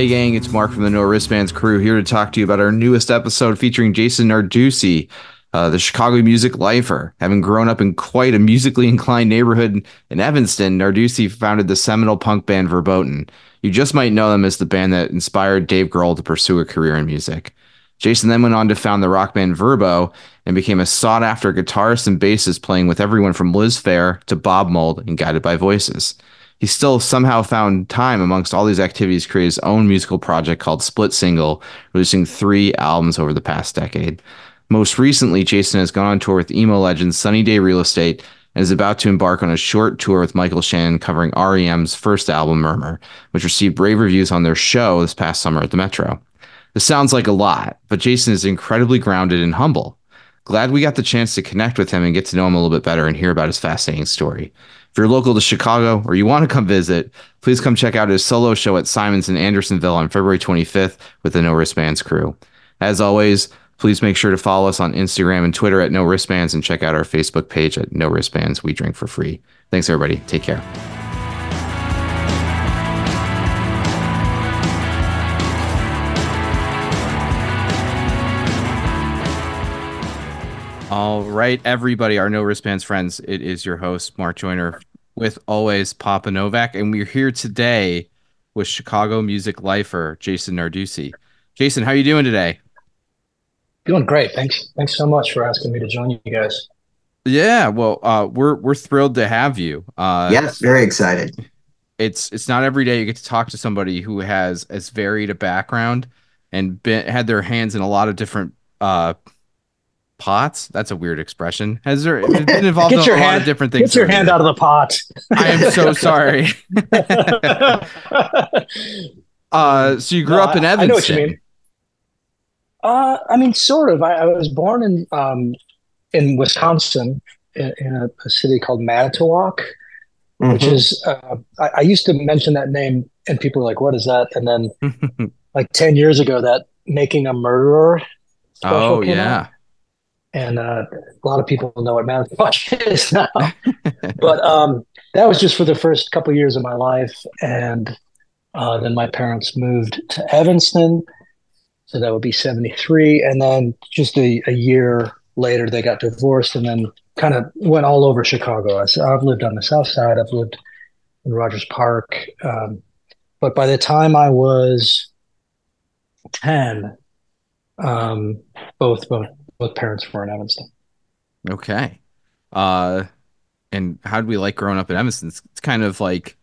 Hey, gang, it's Mark from the No Wristbands crew here to talk to you about our newest episode featuring Jason Narducy, uh, the Chicago music lifer. Having grown up in quite a musically inclined neighborhood in Evanston, Narducy founded the seminal punk band Verboten. You just might know them as the band that inspired Dave Grohl to pursue a career in music. Jason then went on to found the rock band Verbow and became a sought after guitarist and bassist, playing with everyone from Liz Phair to Bob Mould and Guided by Voices he still somehow found time amongst all these activities to create his own musical project called Split Single, releasing three albums over the past decade. Most recently, Jason has gone on tour with emo legend Sunny Day Real Estate and is about to embark on a short tour with Michael Shannon covering REM's first album, Murmur, which received rave reviews on their show this past summer at the Metro. This sounds like a lot, but Jason is incredibly grounded and humble. Glad we got the chance to connect with him and get to know him a little bit better and hear about his fascinating story. If you're local to Chicago or you want to come visit, please come check out his solo show at Simon's in Andersonville on February 25th with the No Wristbands crew. As always, please make sure to follow us on Instagram and Twitter at No Wristbands and check out our Facebook page at No Wristbands. We drink for free. Thanks, everybody. Take care. All right, everybody, our No Wristbands friends, it is your host, Mark Joyner, with always Papa Novak, and we're here today with Chicago music lifer Jason Narducy. Jason, how are you doing today? Doing great. Thanks. Thanks so much for asking me to join you guys. Yeah, well, uh, we're we're thrilled to have you. Uh, yes, very excited. It's it's not every day you get to talk to somebody who has as varied a background and been, had their hands in a lot of different uh, pots. That's a weird expression. Has there been involved in a hand, lot of different things? Get your hand out of the pot. I am so sorry. uh, so you grew no, up in Evanston. I know what you mean. Uh, I mean, sort of. I, I was born in um, in Wisconsin, in, in a, a, city called Manitowoc, mm-hmm. which is. Uh, I, I used to mention that name, and people were like, "What is that?" And then, like ten years ago, that making a murderer. Oh yeah. Out and uh, a lot of people know what Manitowoc is now. but um, that was just for the first couple years of my life, and uh, then my parents moved to Evanston, so that would be '73, and then just a, a, year later they got divorced, and then kind of went all over Chicago. I, have lived on the South Side, I've lived in Rogers Park, um, but by the time I was ten, um, both both both parents were in Evanston. Okay. Uh, and how do we like growing up in Evanston? It's, it's kind of like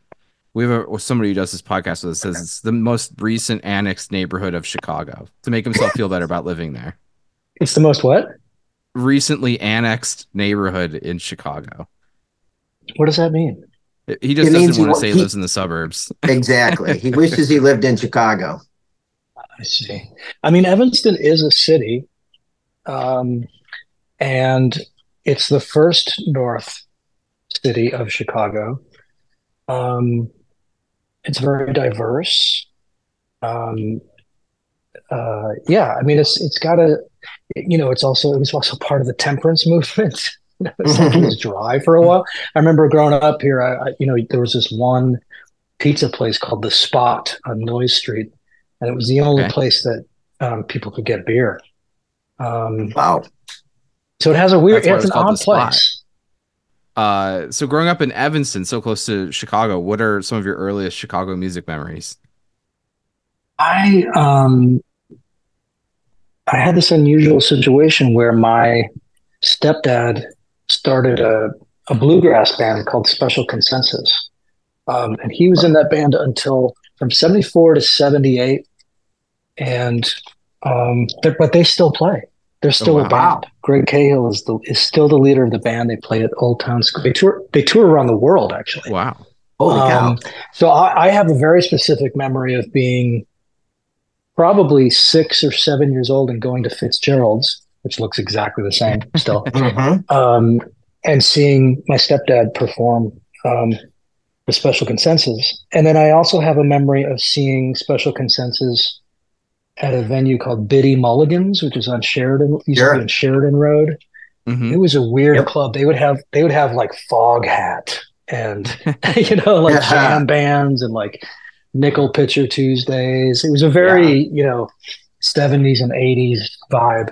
we have a, somebody who does this podcast that says it's the most recent annexed neighborhood of Chicago to make himself feel better about living there. It's the most what? Recently annexed neighborhood in Chicago. What does that mean? He just it doesn't want to say he lives in the suburbs. exactly. He wishes he lived in Chicago. I see. I mean, Evanston is a city um, and it's the first North city of Chicago. Um, it's very diverse. Um, uh, yeah, I mean, it's it's got a, you know, it's also it was also part of the temperance movement. it was dry for a while. I remember growing up here. I, I, you know, there was this one pizza place called the Spot on Noyes Street, and it was the only okay. place that um, people could get beer. Um, wow. So it has a weird, it's an odd place. Uh, so growing up in Evanston, so close to Chicago, what are some of your earliest Chicago music memories? I um, I had this unusual situation where my stepdad started a, a bluegrass band called Special Consensus, um, and he was in that band until from '74 to '78, and um, but they still play. They're still oh, wow. a band. Greg Cahill is the is still the leader of the band. They play at Old Town School. They tour they tour around the world actually. Wow. Holy um, cow. So I, I have a very specific memory of being probably six or seven years old and going to Fitzgerald's, which looks exactly the same still, mm-hmm. um, and seeing my stepdad perform um, the Special Consensus. And then I also have a memory of seeing Special Consensus at a venue called Biddy Mulligan's, which is on Sheridan, used sure. to be on Sheridan Road. Mm-hmm. It was a weird yep. club. They would have they would have like Foghat and you know like jam bands and like nickel pitcher Tuesdays. It was a very yeah. you know 70s and 80s vibe.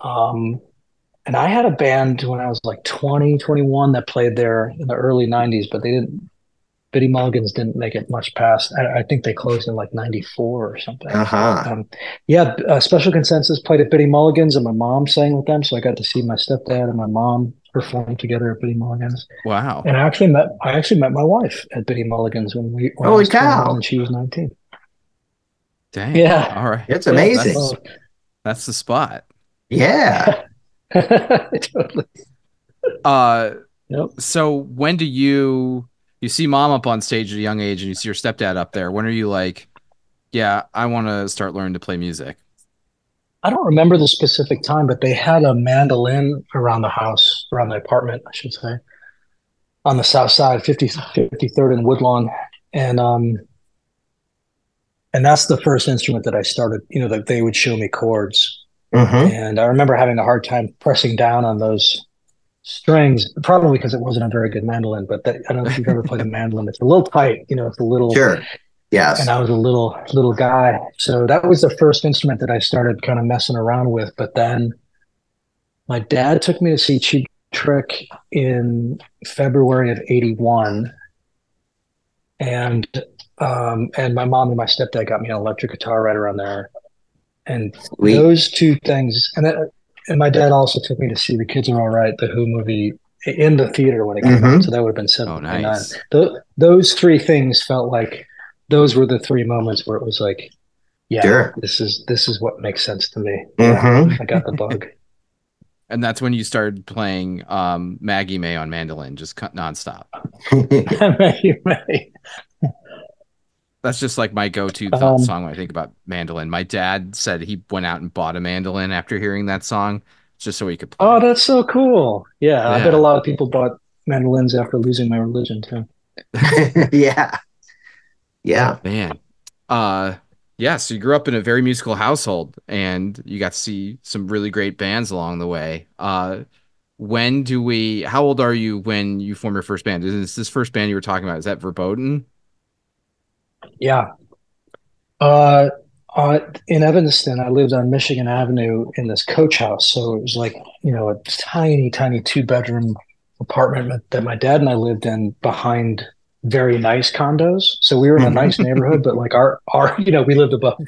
Um, and I had a band when I was like 20, 21 that played there in the early 90s, but they didn't Biddy Mulligans didn't make it much past. I, I think they closed in like '94 or something. Uh-huh. Um, yeah, uh, Special Consensus played at Biddy Mulligans, and my mom sang with them, so I got to see my stepdad and my mom perform together at Biddy Mulligans. Wow! And I actually met I actually met my wife at Biddy Mulligans when we when holy cow, and she was 19. Dang! Yeah, all right, it's amazing. That's, that's the spot. Yeah, totally. Uh, yep. So when do you? You see mom up on stage at a young age and you see your stepdad up there. When are you like yeah i want to start learning to play music? I don't remember the specific time but they had a mandolin around the house around the apartment i should say on the south side 50, 53rd and woodlawn. And um and that's the first instrument that i started you know that they would show me chords. Mm-hmm. and i remember having a hard time pressing down on those strings, probably because it wasn't a very good mandolin, but that, I don't know if you've ever played a mandolin. It's a little tight, you know, it's a little. Sure. Yes. And I was a little, little guy. So that was the first instrument that I started kind of messing around with. But then my dad took me to see Cheap Trick in February of 81. And, um, and my mom and my stepdad got me an electric guitar right around there. And Sweet. those two things, and that, and my dad also took me to see The Kids Are All Right, the Who movie in the theater when it came mm-hmm. out. So that would have been 79. Oh, nice. those three things felt like those were the three moments where it was like, yeah, sure. this is this is what makes sense to me. Mm-hmm. Yeah, I got the bug. and that's when you started playing um, Maggie May on mandolin, just nonstop. Maggie May that's just like my go-to um, song when I think about mandolin. My dad said he went out and bought a mandolin after hearing that song, just so he could play. Oh, that's so cool! Yeah, yeah. I bet a lot of people bought mandolins after losing my religion too. yeah, yeah, man. Uh, yeah. So you grew up in a very musical household, and you got to see some really great bands along the way. Uh, when do we? How old are you when you form your first band? Is this first band you were talking about? Is that Verboten? Yeah. Uh, uh, in Evanston, I lived on Michigan Avenue in this coach house. So it was like, you know, a tiny, tiny two bedroom apartment that my dad and I lived in behind very nice condos. So we were in a nice neighborhood, but like our, our, you know, we lived above.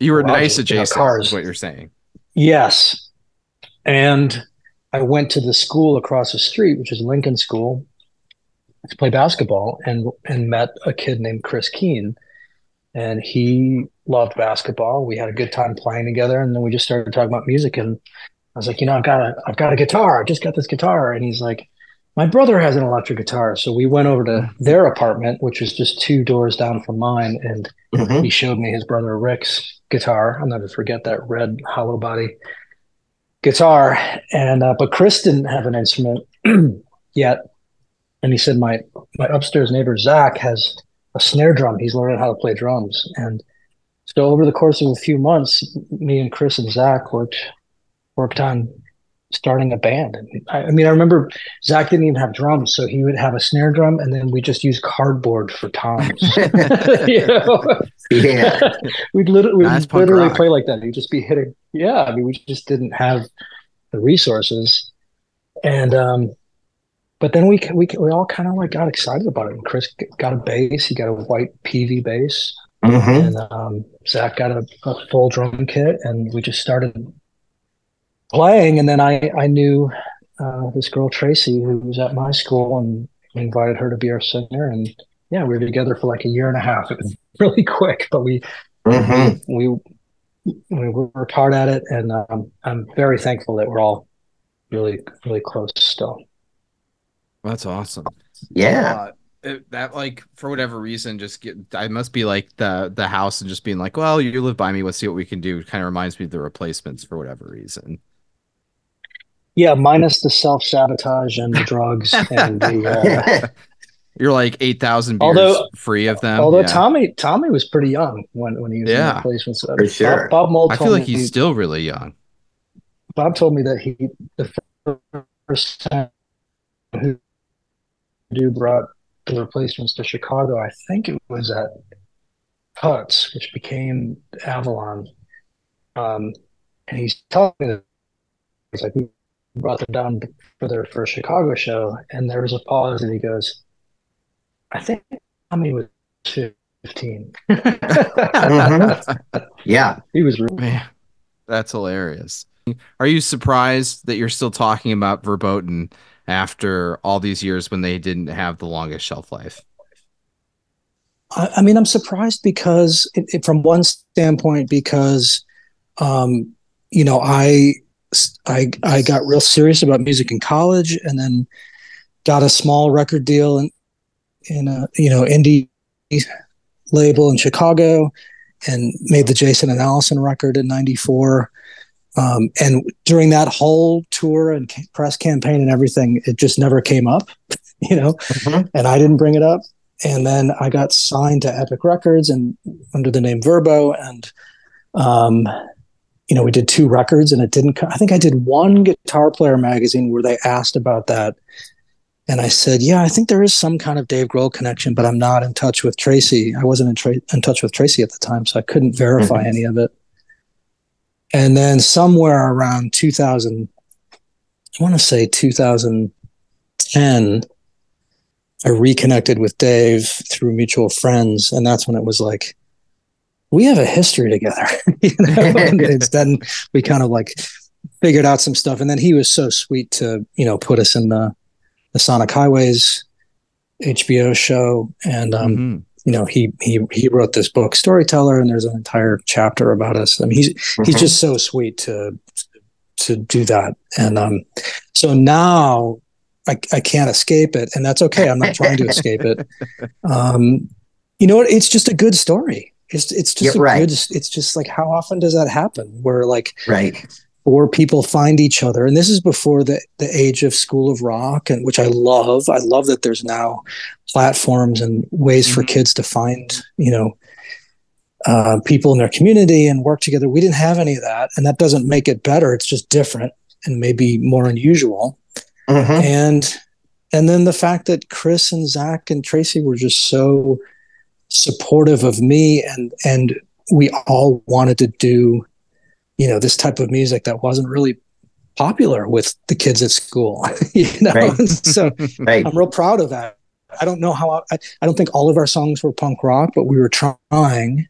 You were nice adjacent, cars. is what you're saying. Yes. And I went to the school across the street, which is Lincoln School, to play basketball and and met a kid named Chris Keene. And he loved basketball. We had a good time playing together, and then we just started talking about music. And I was like, you know, I've got a I've got a guitar. I just got this guitar. And he's like, my brother has an electric guitar. So we went over to their apartment, which was just two doors down from mine, and mm-hmm. he showed me his brother Rick's guitar. I'll never forget that red hollow body guitar. And uh, but Chris didn't have an instrument yet and he said my my upstairs neighbor Zach has a snare drum. He's learning how to play drums, and so over the course of a few months, me and Chris and Zach worked worked on starting a band. And I, I, mean, I remember Zach didn't even have drums, so he would have a snare drum, and then we just use cardboard for toms. Yeah, we'd, lit- we'd nice literally play like that. He'd just be hitting. Yeah, I mean, we just didn't have the resources, and um, but then we we we all kind of like got excited about it. And Chris got a bass. He got a white PV bass, mm-hmm. and um, Zach got a, a, full drum kit, and we just started playing. And then I I knew uh, this girl Tracy who was at my school, and we invited her to be our singer. And yeah, we were together for like a year and a half. It was really quick, but we mm-hmm. we we worked hard at it, and um, I'm very thankful that we're all really really close still. That's awesome. Yeah. Uh, that like for whatever reason just get I must be like the the house and just being like, well, you live by me, let's see what we can do. Kind of reminds me of the replacements for whatever reason. Yeah, minus the self sabotage and the drugs and the. Uh, You're like eight thousand beers although, free of them. Although yeah. Tommy Tommy was pretty young when, when he was yeah. in replacements. For sure. Bob, Bob Mould I feel like he's he, still really young. Bob told me that he the first time do brought the replacements to Chicago. I think it was at Huts, which became Avalon. Um, and he's talking. He's like, we brought them down for their first Chicago show, and there was a pause, and he goes, "I think Tommy was 15." Mhm. Yeah. he was really Man, that's hilarious. Are you surprised that you're still talking about Verboten after all these years when they didn't have the longest shelf life? I, I mean, I'm surprised because, it, it- from one standpoint, because, um, you know, I, I, I got real serious about music in college, and then got a small record deal in, in a you know indie label in Chicago, and made the Jason and Alison record in '94. Um, and during that whole tour and ca- press campaign and everything, it just never came up, you know Mhm. and I didn't bring it up. And then I got signed to Epic Records and under the name Verbow, and um, you know we did two records, and it didn't. co- I think I did one Guitar Player magazine where they asked about that, and I said, "Yeah, I think there is some kind of Dave Grohl connection, but I'm not in touch with Tracy. I wasn't in, tra- in touch with Tracy at the time, so I couldn't verify Mhm. any of it." And then somewhere around 2000, I want to say 2010. I reconnected with Dave through mutual friends, and that's when it was like, we have a history together. you know? then we kind of like figured out some stuff, and then he was so sweet to you know put us in the the Sonic Highways HBO show, and um, Mhm. You know he he he wrote this book, Storyteller, and there's an entire chapter about us. I mean, he's he's Mhm. just so sweet to to do that and um so now I, I can't escape it and that's okay i'm not trying to escape it um you know what it's just a good story it's it's just a right. good it's just like how often does that happen where like Right. Four people find each other. And this is before the the age of school of rock and which i love. I love that there's now platforms and ways for Mhm. kids to find you know uh, people in their community and work together. We didn't have any of that and that doesn't make it better. It's just different and maybe more unusual. Mhm. and and then the fact that chris and zach and tracy were just so supportive of me and and we all wanted to do you know this type of music that wasn't really popular with the kids at school you know Right. so Right. i'm real proud of that i don't know how I, I don't think all of our songs were punk rock but we were trying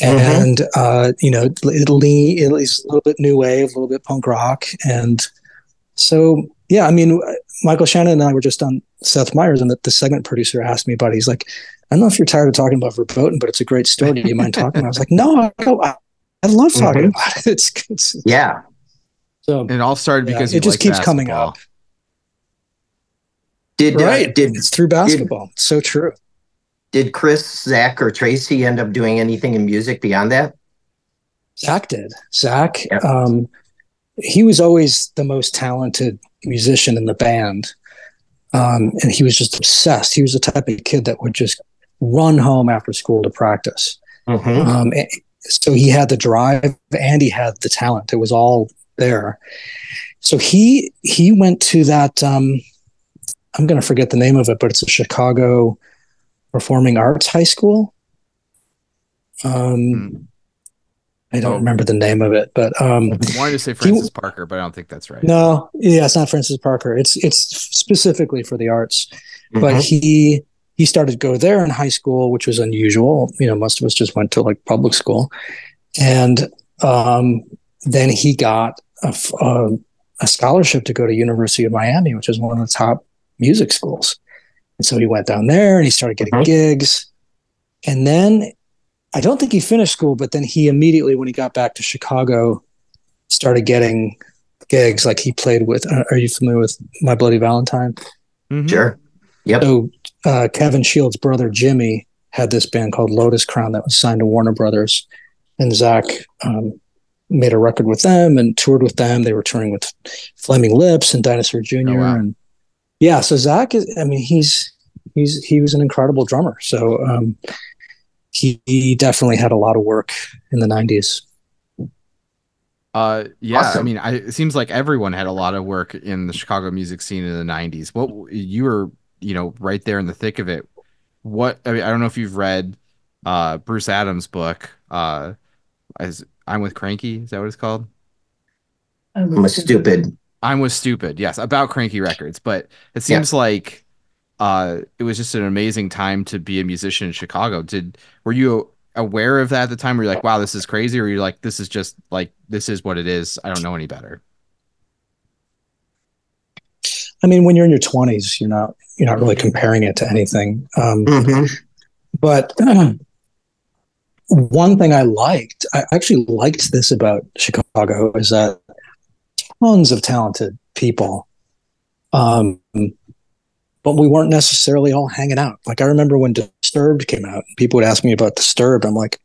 Mhm. and uh you know it lean at least a little bit new wave a little bit punk rock and so yeah i mean michael shannon and i were just on seth meyers and the, the segment producer asked me about it he's like i don't know if you're tired of talking about verboten but it's a great story do you mind talking about it? i was like no i, I, I love talking Mhm. about it it's, it's Yeah. so It all started yeah, because it just like keeps coming basketball. up Did uh, right did it's through basketball It's so true did Chris, Zach, or Tracy end up doing anything in music beyond that? Zach did. Zach, Yep. um, he was always the most talented musician in the band. Um, and he was just obsessed. He was the type of kid that would just run home after school to practice. Mhm. Um, and so he had the drive and he had the talent. It was all there. So he he went to that. Um, I'm going to forget the name of it, but it's a Chicago Performing Arts High School. Um, Mm. I don't Oh. remember the name of it, but um, I wanted to say Francis Parker, but I don't think that's right. no, yeah, it's not Francis Parker. It's it's specifically for the arts. But Mhm. he he started to go there in high school, which was unusual. You know, most of us just went to like public school, and um, then he got a scholarship to go to University of Miami, which is one of the top music schools. And so he went down there and he started getting Mhm. gigs. And then I don't think he finished school, but then he immediately, when he got back to Chicago, started getting gigs. Like he played with. Uh, are you familiar with My Bloody Valentine? Mhm. Sure. Yep. So uh, Kevin Shields' brother Jimmy had this band called Lotus Crown that was signed to Warner Brothers, and Zach um, made a record with them and toured with them. They were touring with Flaming Lips and Dinosaur Jr. Oh, wow. and yeah, so Zach is. I mean, he's he's he was an incredible drummer. So um, he, he definitely had a lot of work in the '90s. Uh, yeah. I mean, I, it seems like everyone had a lot of work in the Chicago music scene in the '90s. What you were, you know, right there in the thick of it. What I mean, I don't know if you've read uh, Bruce Adams book. Uh, as I'm with Kranky, is that what it's called? I'm with stupid. I'm with stupid. Yes, about Kranky Records, but it seems yeah. like uh, it was just an amazing time to be a musician in Chicago. Did were you aware of that at the time? Were you like, wow, this is crazy, or you're like, this is just like this is what it is. I don't know any better. I mean, when you're in your 20s, you're not you're not really comparing it to anything. Um, mm-hmm. But one thing I liked, I actually liked this about Chicago, is that tons of talented people. Um, but we weren't necessarily all hanging out. Like I remember when Disturbed came out, people would ask me about Disturbed. I'm like,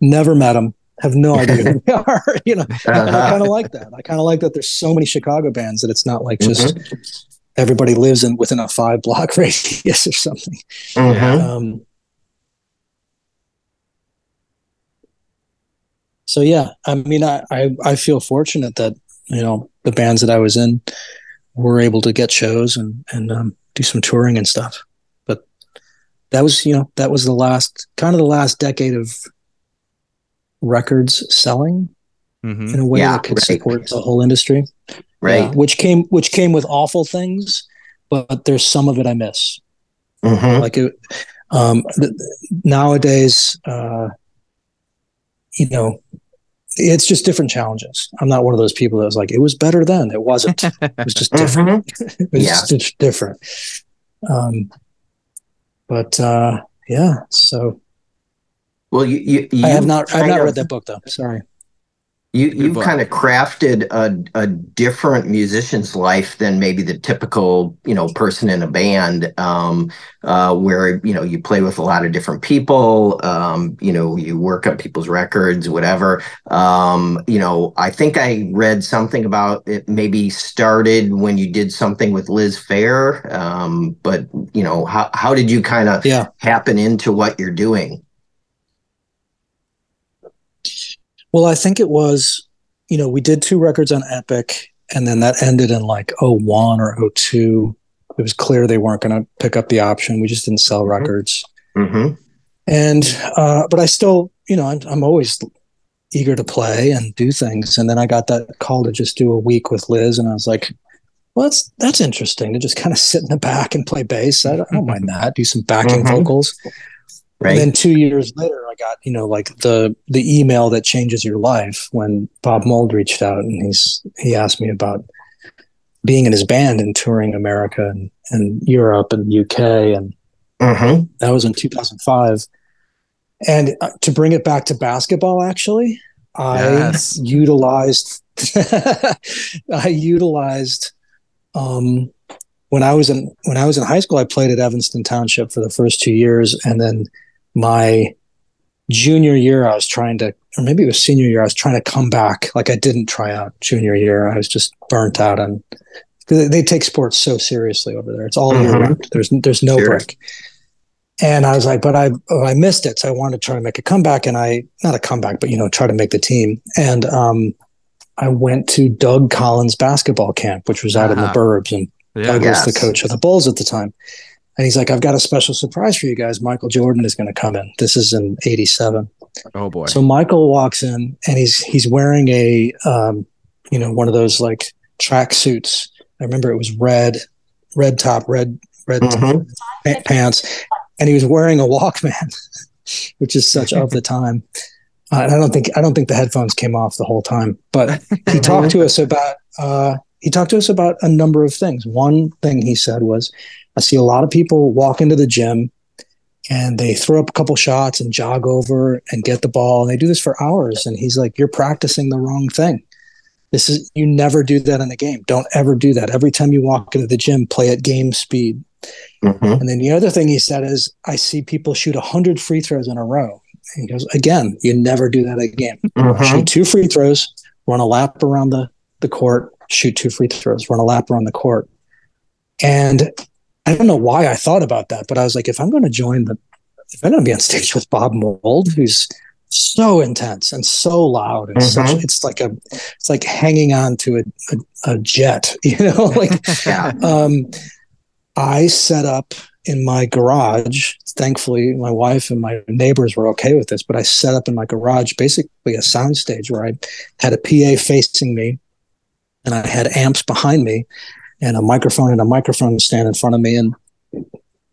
never met them, have no idea who they are. You know, uh-huh. I kind of like that. I kind of like that. There's so many Chicago bands that it's not like just mm-hmm. Everybody lives in within a five block radius or something. Mm-hmm. Um, so yeah, I mean, I, I I feel fortunate that you know the bands that I was in were able to get shows and and um, do some touring and stuff. But that was you know that was the last kind of the last decade of records selling mm-hmm. in a way yeah, that could right. support the whole industry. Right. Yeah, which came which came with awful things, but there's some of it I miss. Mm-hmm. Like it, um, th- nowadays, uh, you know, it's just different challenges. I'm not one of those people that was like, it was better then. It wasn't. It was just different. Mm-hmm. it was yeah. just different. Um, but uh, yeah, so. Well, you, you, you I have not. I have not read that book though. Sorry. You you've kind of crafted a, a different musician's life than maybe the typical you know person in a band, um, uh, where you know you play with a lot of different people, um, you know you work on people's records, whatever. Um, you know, I think I read something about it. Maybe started when you did something with Liz Phair, um, but you know how how did you kind of yeah. happen into what you're doing? Well, I think it was, you know, we did two records on Epic, and then that ended in like 01 or 02. It was clear they weren't going to pick up the option. We just didn't sell mm-hmm. records. Mm-hmm. And, uh, but I still, you know, I'm, I'm always eager to play and do things. And then I got that call to just do a week with Liz, and I was like, well, that's that's interesting to just kind of sit in the back and play bass. I don't, I don't mind that. Do some backing mm-hmm. vocals. Right. And then two years later, I got you know like the the email that changes your life when Bob Mould reached out and he's he asked me about being in his band and touring America and, and Europe and UK and mm-hmm. that was in 2005. And uh, to bring it back to basketball, actually, yes. I utilized I utilized um, when I was in when I was in high school. I played at Evanston Township for the first two years, and then my junior year, I was trying to, or maybe it was senior year, I was trying to come back. Like I didn't try out junior year. I was just burnt out on because they take sports so seriously over there. It's all mm-hmm. year round. There's there's no sure. break. And I was like, but I oh, I missed it, so I wanted to try to make a comeback, and I not a comeback, but you know, try to make the team. And um, I went to Doug Collins basketball camp, which was out uh-huh. in the uh-huh. burbs, and yeah, Doug yes. was the coach of the Bulls at the time. And he's like, I've got a special surprise for you guys. Michael Jordan is going to come in. This is in 87. Oh boy. So Michael walks in and he's, he's wearing a, um, you know, one of those like track suits. I remember it was red, red top, red, red mm-hmm. pants. And he was wearing a Walkman, which is such of the time. Uh, and I don't think, I don't think the headphones came off the whole time, but he talked to us about, uh, he talked to us about a number of things. One thing he said was, I see a lot of people walk into the gym and they throw up a couple shots and jog over and get the ball and they do this for hours and he's like you're practicing the wrong thing. This is you never do that in a game. Don't ever do that. Every time you walk into the gym play at game speed. Mm-hmm. and then the other thing he said is i see people shoot 100 free throws in a row. And he goes again you never do that in a game. Mm-hmm. shoot two free throws run a lap around the, the court shoot two free throws run a lap around the court. And I don't know why I thought about that, but I was like, if I'm going to join the, if I'm going to be on stage with Bob Mould, who's so intense and so loud and mm-hmm. such, it's like a, it's like hanging on to a, a, a jet, you know, like, yeah. um, I set up in my garage. Thankfully, my wife and my neighbors were okay with this, but I set up in my garage basically a soundstage where I had a PA facing me and I had amps behind me and a microphone and a microphone stand in front of me and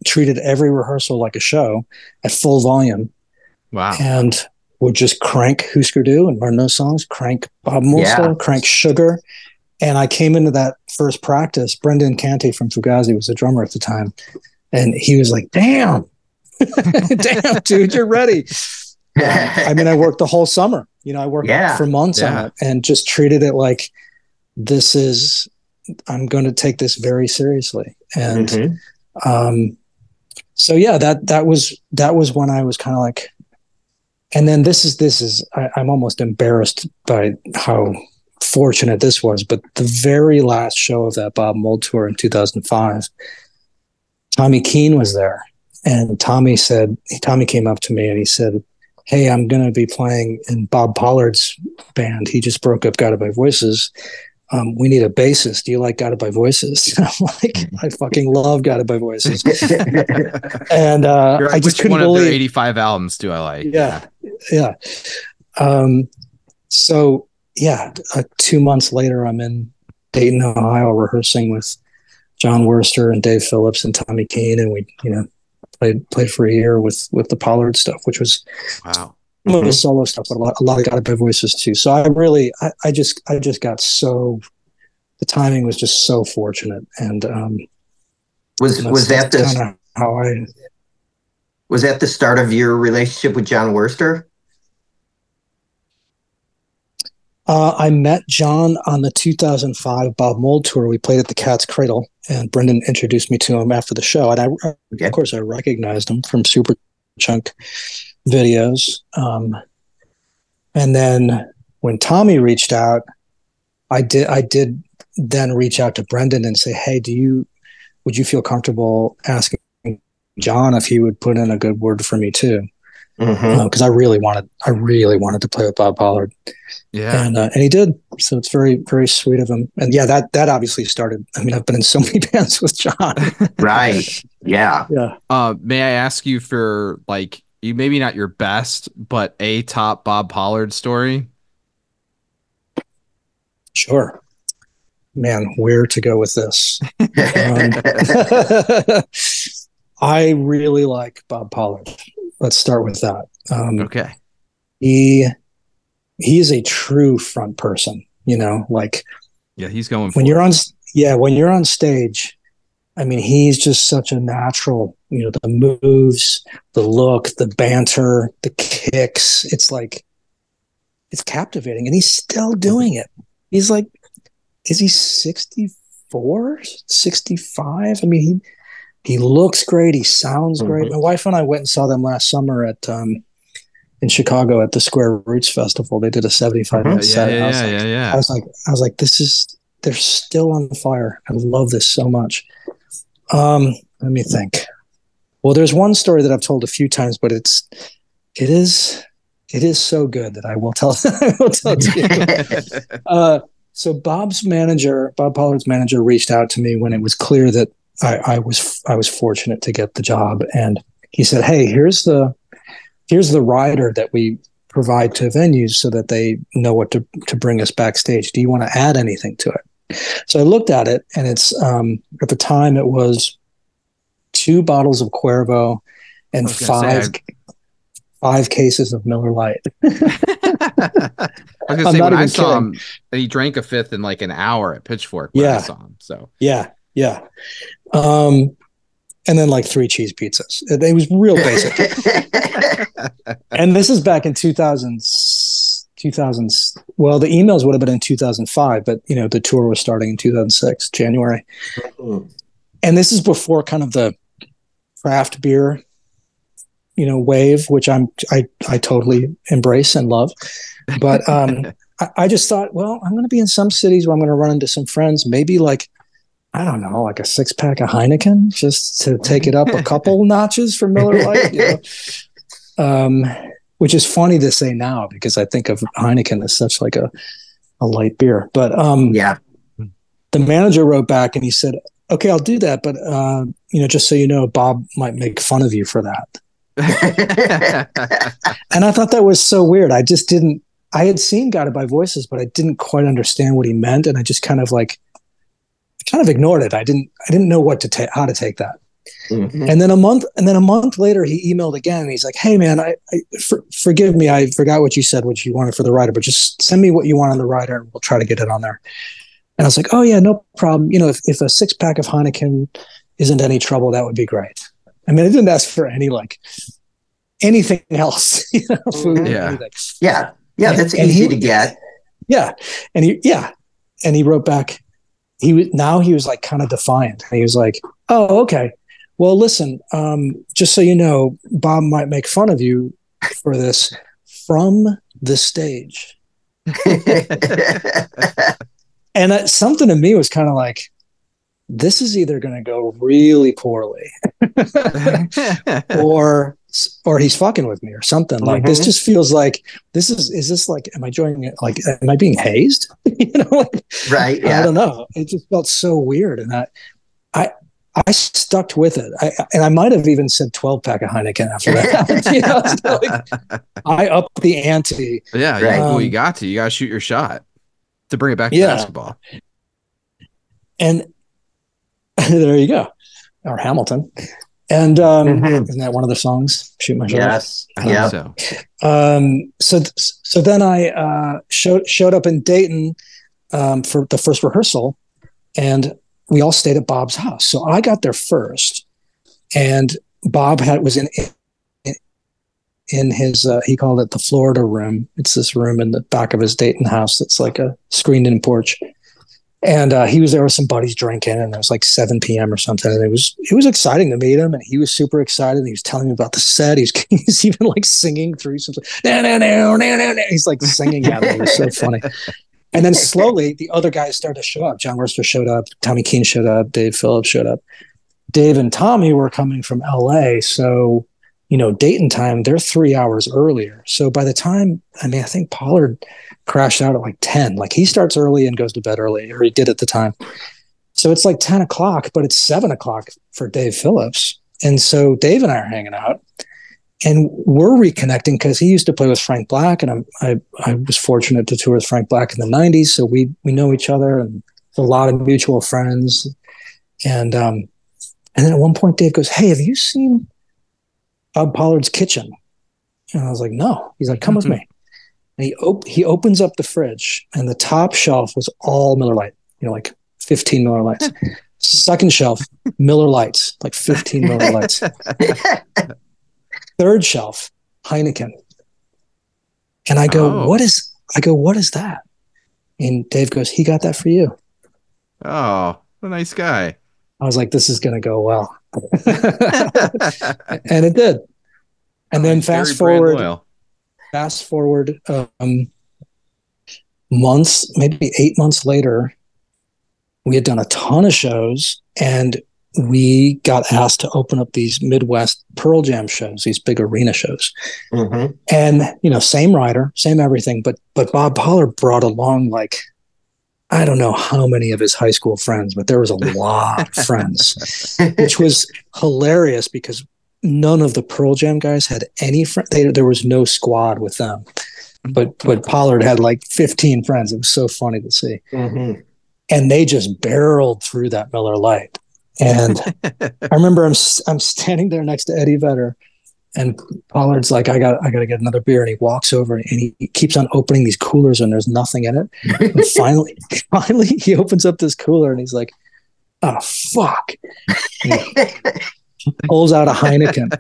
treated every rehearsal like a show at full volume. Wow. And would just crank Husker Du and learn those songs, crank Bob Moulston, yeah. crank Sugar. And I came into that first practice. Brendan Canty from Fugazi was the drummer at the time. And he was like, damn, damn, dude, you're ready. I mean, I worked the whole summer. You know, I worked yeah. for months yeah. on it and just treated it like this is, I'm going to take this very seriously. And, mm-hmm. um, so yeah, that, that was, that was when I was kind of like, and then this is, this is, I, I'm almost embarrassed by how fortunate this was, but the very last show of that Bob Mould tour in 2005, Tommy Keene was there. And Tommy said, Tommy came up to me and he said, Hey, I'm going to be playing in Bob Pollard's band. He just broke up Guided by Voices. Um, we need a bassist. Do you like Guided by Voices? I'm like, I fucking love Guided by Voices. and uh, I just couldn't one believe. of their 85 albums do I like? Yeah. Yeah. Um, so, yeah, uh, two months later, I'm in Dayton, Ohio, rehearsing with John Wurster and Dave Phillips and Tommy Keene, and we you know played played for a year with with the Pollard stuff, which was wow. Some of the solo stuff, but a lot, a lot of Guided by Voices too. So I really, I, I, just, I just got so, the timing was just so fortunate. And, um, was, was that the, how I, was that the start of your relationship with John Wurster? Uh, I met John on the 2005 Bob Mould tour. We played at the Cat's Cradle, and Brendan introduced me to him after the show. And I, okay. of course, I recognized him from Super Chunk videos. Um, and then when Tommy reached out, I did. I did then reach out to Brendan and say, "Hey, do you would you feel comfortable asking John if he would put in a good word for me too?" because mm-hmm. uh, I really wanted, I really wanted to play with Bob Pollard. Yeah, and uh, and he did. So it's very, very sweet of him. And yeah, that that obviously started. I mean, I've been in so many bands with John. right. Yeah. Yeah. Uh, may I ask you for like you maybe not your best, but a top Bob Pollard story? Sure. Man, where to go with this? um, I really like Bob Pollard let's start with that. Um, okay. He he is a true front person. You know, like yeah, he's going when you're on. Yeah, when you're on stage, I mean, he's just such a natural. You know, the moves, the look, the banter, the kicks. It's like it's captivating, and he's still doing it. He's like, is he 64, 65? I mean, he he looks great. He sounds mm-hmm. great. My wife and I went and saw them last summer at um, in Chicago at the Square Roots Festival. They did a 75 minute yeah, set. Yeah, I was yeah, like, yeah, yeah. I was like, I was like, this is they're still on fire. I love this so much. Um, let me think. Well, there's one story that I've told a few times, but it's it is it is so good that I will tell I will tell you. uh, so Bob's manager, Bob Pollard's manager, reached out to me when it was clear that I, I was I was fortunate to get the job, and he said, "Hey, here's the here's the rider that we provide to venues so that they know what to to bring us backstage. Do you want to add anything to it?" So I looked at it, and it's um, at the time it was two bottles of Cuervo and five five cases of Miller Lite. I was gonna say when I saw kidding. him, he drank a fifth in like an hour at Pitchfork. yeah, I saw him. So yeah, yeah. Um, and then like three cheese pizzas. It, it was real basic. and this is back in 2000, 2000. Well, the emails would have been in 2005, but you know, the tour was starting in 2006, January. Mm-hmm. And this is before kind of the craft beer, you know, wave, which I'm, I, I totally embrace and love. But, um, I, I just thought, well, I'm going to be in some cities where I'm going to run into some friends, maybe like I don't know, like a six pack of Heineken just to take it up a couple notches for Miller Lite. You know? um, which is funny to say now because I think of Heineken as such like a, a light beer. But um, yeah, the manager wrote back and he said, okay, I'll do that, but uh, you know, just so you know, Bob might make fun of you for that. and I thought that was so weird. I just didn't. I had seen Guided by Voices, but I didn't quite understand what he meant, and I just kind of like, kind of ignored it. I didn't. I didn't know what to take, how to take that. Mm-hmm. And then a month, and then a month later, he emailed again. And he's like, "Hey, man, I, I for, forgive me. I forgot what you said, what you wanted for the rider, but just send me what you want on the rider, and we'll try to get it on there." And I was like, "Oh yeah, no problem. You know, if, if a six pack of Heineken isn't any trouble, that would be great." I mean, I didn't ask for any like anything else, you know, food, yeah. Anything. yeah, yeah, that's and, easy and he, to get. Yeah, and he, yeah, and he wrote back. He was now he was like kind of defiant. And he was like, "Oh, okay. Well, listen, um, just so you know, Bob might make fun of you for this from the stage." and uh, something to me was kind of like, this is either going to go really poorly or or he's fucking with me or something like mm-hmm. this just feels like this is is this like am i joining it like am i being hazed you know right yeah. i don't know it just felt so weird and i i I stuck with it, I, and I might have even said twelve pack of Heineken after that. you know, like, I upped the ante. Yeah, right. um, well, you got to. You got to shoot your shot to bring it back to basketball. And there you go, or Hamilton. And um, mm-hmm. isn't that one of the songs? Shoot my shot. Yes. Yeah. So. Um, so so then I uh, showed showed up in Dayton um, for the first rehearsal, and we all stayed at Bob's house. So I got there first, and Bob had was in in, his uh, he called it the Florida room. It's this room in the back of his Dayton house that's like a screened in porch. And uh, he was there with some buddies drinking and it was like 7 p.m or something and it was it was exciting to meet him and he was super excited and he was telling me about the set. He's, he's even like singing through something he's like singing at me it was so funny and then slowly the other guys started to show up. John Wurster showed up. Tommy keene showed up. Dave phillips showed up. Dave and tommy were coming from la so you know dayton time they're three hours earlier. So by the time i mean i think pollard crashed out at like 10. Like he starts early and goes to bed early, or he did at the time. So it's like 10 o'clock, but it's seven o'clock for Dave Phillips. And so Dave and I are hanging out and we're reconnecting because he used to play with Frank Black. And I'm, I, I was fortunate to tour with Frank Black in the 90s. So we, we know each other and a lot of mutual friends. And, um, and then at one point, Dave goes, Hey, have you seen Bob Pollard's kitchen? And I was like, No. He's like, Come with me. And he op- he opens up the fridge, and the top shelf was all Miller Lite, you know, like 15 Miller Lights. Second shelf, Miller Lights, like 15 Miller Lights. Third shelf, Heineken. And I go, oh. what is I go, what is that? And Dave goes, he got that for you. Oh, a nice guy. I was like, this is gonna go well. and it did. And then fast forward fast forward um, months, maybe eight months later, we had done a ton of shows and we got asked to open up these Midwest Pearl Jam shows, these big arena shows. Mm-hmm. And, you know, same rider, same everything, but but Bob Pollard brought along like I don't know how many of his high school friends, but there was a lot of friends, which was hilarious because none of the Pearl Jam guys had any friends. There was no squad with them, but but Pollard had like 15 friends. It was so funny to see, mm-hmm. and they just barreled through that Miller Lite. And I remember I'm I'm standing there next to Eddie Vedder, and Pollard's like, I got I got to get another beer, and he walks over and he, he keeps on opening these coolers, and there's nothing in it. And finally, finally, he opens up this cooler, and he's like, "Oh fuck." pulls out a Heineken.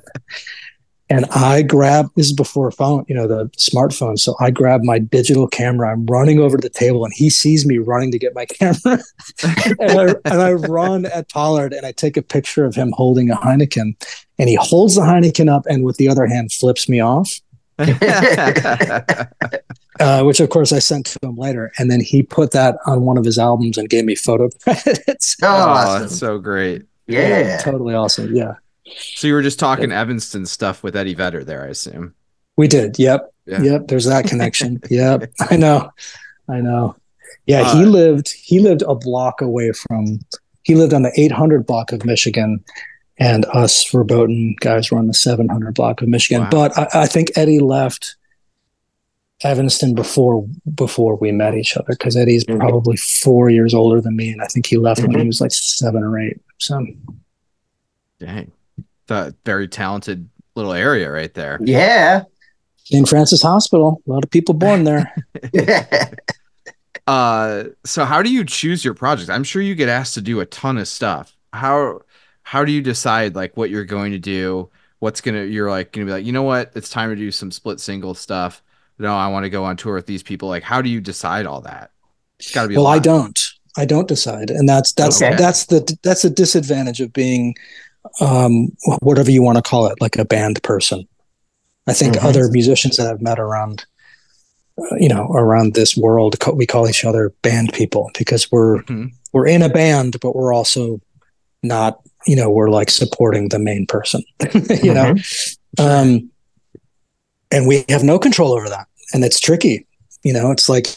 And I grab this is before a phone, you know, the smartphone. So I grab my digital camera. I'm running over to the table, and he sees me running to get my camera. and, I, and I run at Pollard and I take a picture of him holding a Heineken. And he holds the Heineken up and with the other hand flips me off. uh, which of course I sent to him later, and then he put that on one of his albums and gave me photo credits. Oh, awesome. that's so great! Yeah. yeah. Totally awesome. Yeah. So you were just talking yeah. Evanston stuff with Eddie Vedder there, I assume. We did. Yep. Yeah. Yep. There's that connection. yep. I know. I know. Yeah, uh, he lived he lived a block away from he lived on the 800 block of Michigan, and us verboten guys were on the 700 block of Michigan. Wow. But I, I, think Eddie left Evanston before before we met each other because Eddie's mm-hmm. probably four years older than me, and I think he left mm-hmm. when he mm-hmm. was like seven or eight. So, dang, the very talented little area right there. Yeah, St. Francis Hospital. A lot of people born there. uh, so how do you choose your projects? I'm sure you get asked to do a ton of stuff. How how do you decide like what you're going to do? What's gonna you're like gonna be like, you know what? It's time to do some split single stuff. No, I want to go on tour with these people. Like, how do you decide all that? It's got to be. Well, I don't. I don't decide, and that's that's okay. that's the that's a disadvantage of being, um, whatever you want to call it, like a band person. I think mm-hmm. other musicians that I've met around, uh, you know, around this world, we call each other band people because we're mm-hmm. we're in a band, but we're also not, you know, we're like supporting the main person, you mm-hmm. know, um, and we have no control over that, and it's tricky. You know, it's like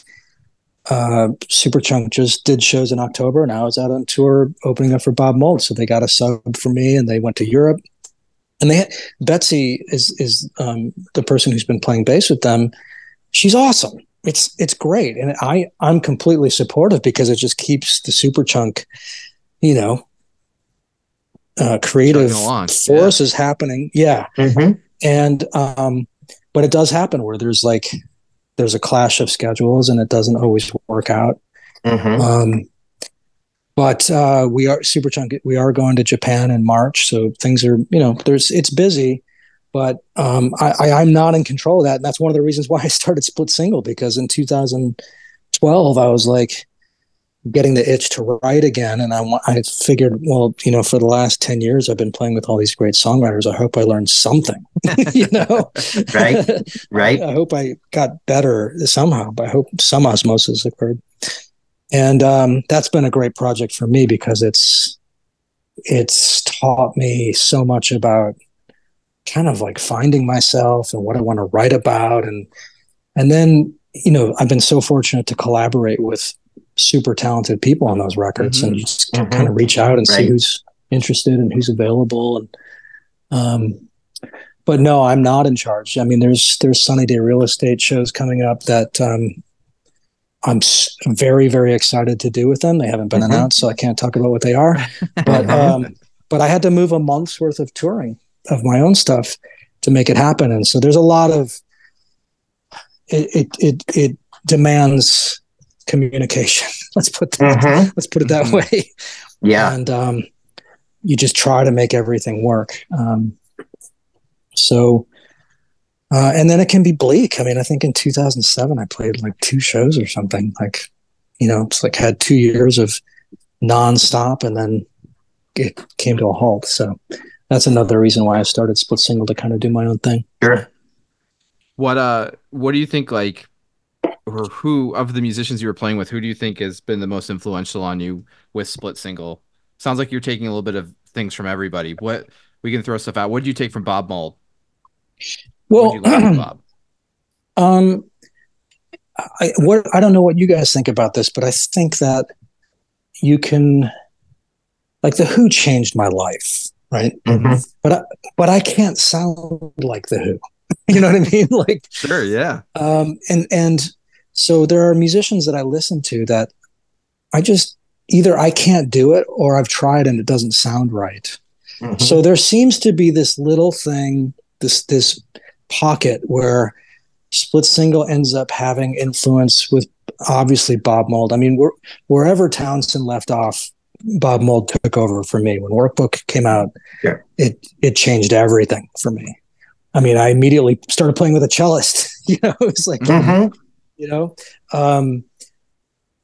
uh, Superchunk just did shows in October. And I was out on tour opening up for Bob Mould. So they got a sub for me and they went to Europe and they Betsy is is um, the person who's been playing bass with them. She's awesome. It's it's great, and I I'm completely supportive because it just keeps the Superchunk, you know, uh, creative forces yeah. happening. Yeah, mm-hmm. and um, but it does happen where there's like there's a clash of schedules and it doesn't always work out. Mm-hmm. Um, but uh, we are Superchunk. We are going to Japan in March, so things are you know there's it's busy, but um, I, I am not in control of that, and that's one of the reasons why I started Split Single because in 2012 I was like getting the itch to write again, and I I figured well you know for the last 10 years I've been playing with all these great songwriters. I hope I learned something, you know, right, right. I, I, hope I got better somehow, but I hope some osmosis occurred and um, that's been a great project for me because it's it's taught me so much about kind of like finding myself and what I want to write about and and then you know I've been so fortunate to collaborate with super talented people on those records mm-hmm. and just mm-hmm. kind of reach out and right. see who's interested and who's available and um but no I'm not in charge I mean there's there's Sunny Day Real Estate shows coming up that um I'm very, very excited to do with them. They haven't been mm-hmm. announced, so I can't talk about what they are. But um, but I had to move a month's worth of touring of my own stuff to make it happen, and so there's a lot of it. It it, it demands communication. let's put that, mm-hmm. let's put it that mm-hmm. way. Yeah, and um, you just try to make everything work. Um, so uh, and then it can be bleak. I mean, I think in 2007, I played like two shows or something. Like, you know, it's like had two years of nonstop and then it came to a halt. So that's another reason why I started Split Single to kind of do my own thing. Sure. What, uh, what do you think, like, or who of the musicians you were playing with, who do you think has been the most influential on you with Split Single? Sounds like you're taking a little bit of things from everybody. What, we can throw stuff out. What did you take from Bob Mould? Well, Bob? Um, I what I don't know what you guys think about this, but I think that you can, like the Who changed my life, right? Mm-hmm. But I, but I can't sound like the Who. you know what I mean? Like sure, yeah. Um, and and so there are musicians that I listen to that I just either I can't do it or I've tried and it doesn't sound right. Mm-hmm. So there seems to be this little thing, this this pocket where split single ends up having influence with obviously Bob Mould. I mean, wherever Townshend left off, Bob Mould took over for me. When Workbook came out, yeah. it it changed everything for me. I mean, I immediately started playing with a cellist. you know, it was like, mm-hmm. You know, um,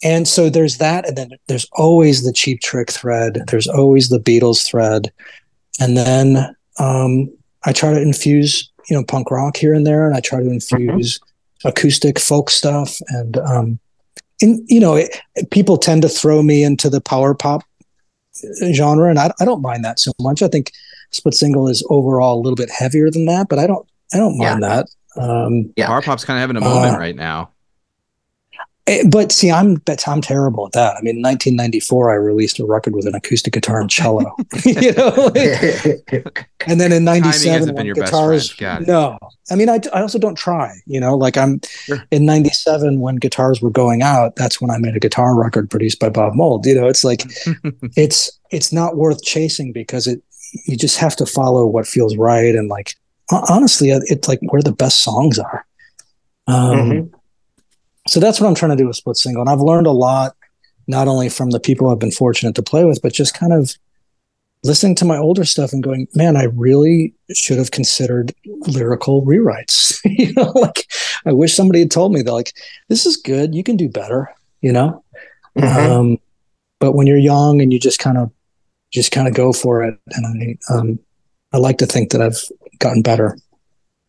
and so there's that, and then there's always the Cheap Trick thread. There's always the Beatles thread, and then um, I try to infuse you know punk rock here and there, and I try to infuse mm-hmm. acoustic folk stuff. And um, in, you know, it, people tend to throw me into the power pop genre, and I, I don't mind that so much. I think Split Single is overall a little bit heavier than that, but I don't I don't mind yeah. that. Um, yeah, power pop's kind of having a moment uh, right now. Eh, but see, I'm I'm terrible at that. I mean, in 1994, I released a record with an acoustic guitar and cello. you know, like, and then in '97, when guitars. No, I mean, I, I also don't try. You know, like I'm sure. in '97 when guitars were going out. That's when I made a guitar record produced by Bob Mould. You know, it's like it's it's not worth chasing because it you just have to follow what feels right and like honestly, it's like where the best songs are. Um, mm-hmm so that's what I'm trying to do with split single. And I've learned a lot, not only from the people I've been fortunate to play with, but just kind of listening to my older stuff and going, man, I really should have considered lyrical rewrites. you know, like I wish somebody had told me that, like, this is good. You can do better, you know? Mm-hmm. Um, but when you're young and you just kind of, just kind of go for it. And I, um, I like to think that I've gotten better.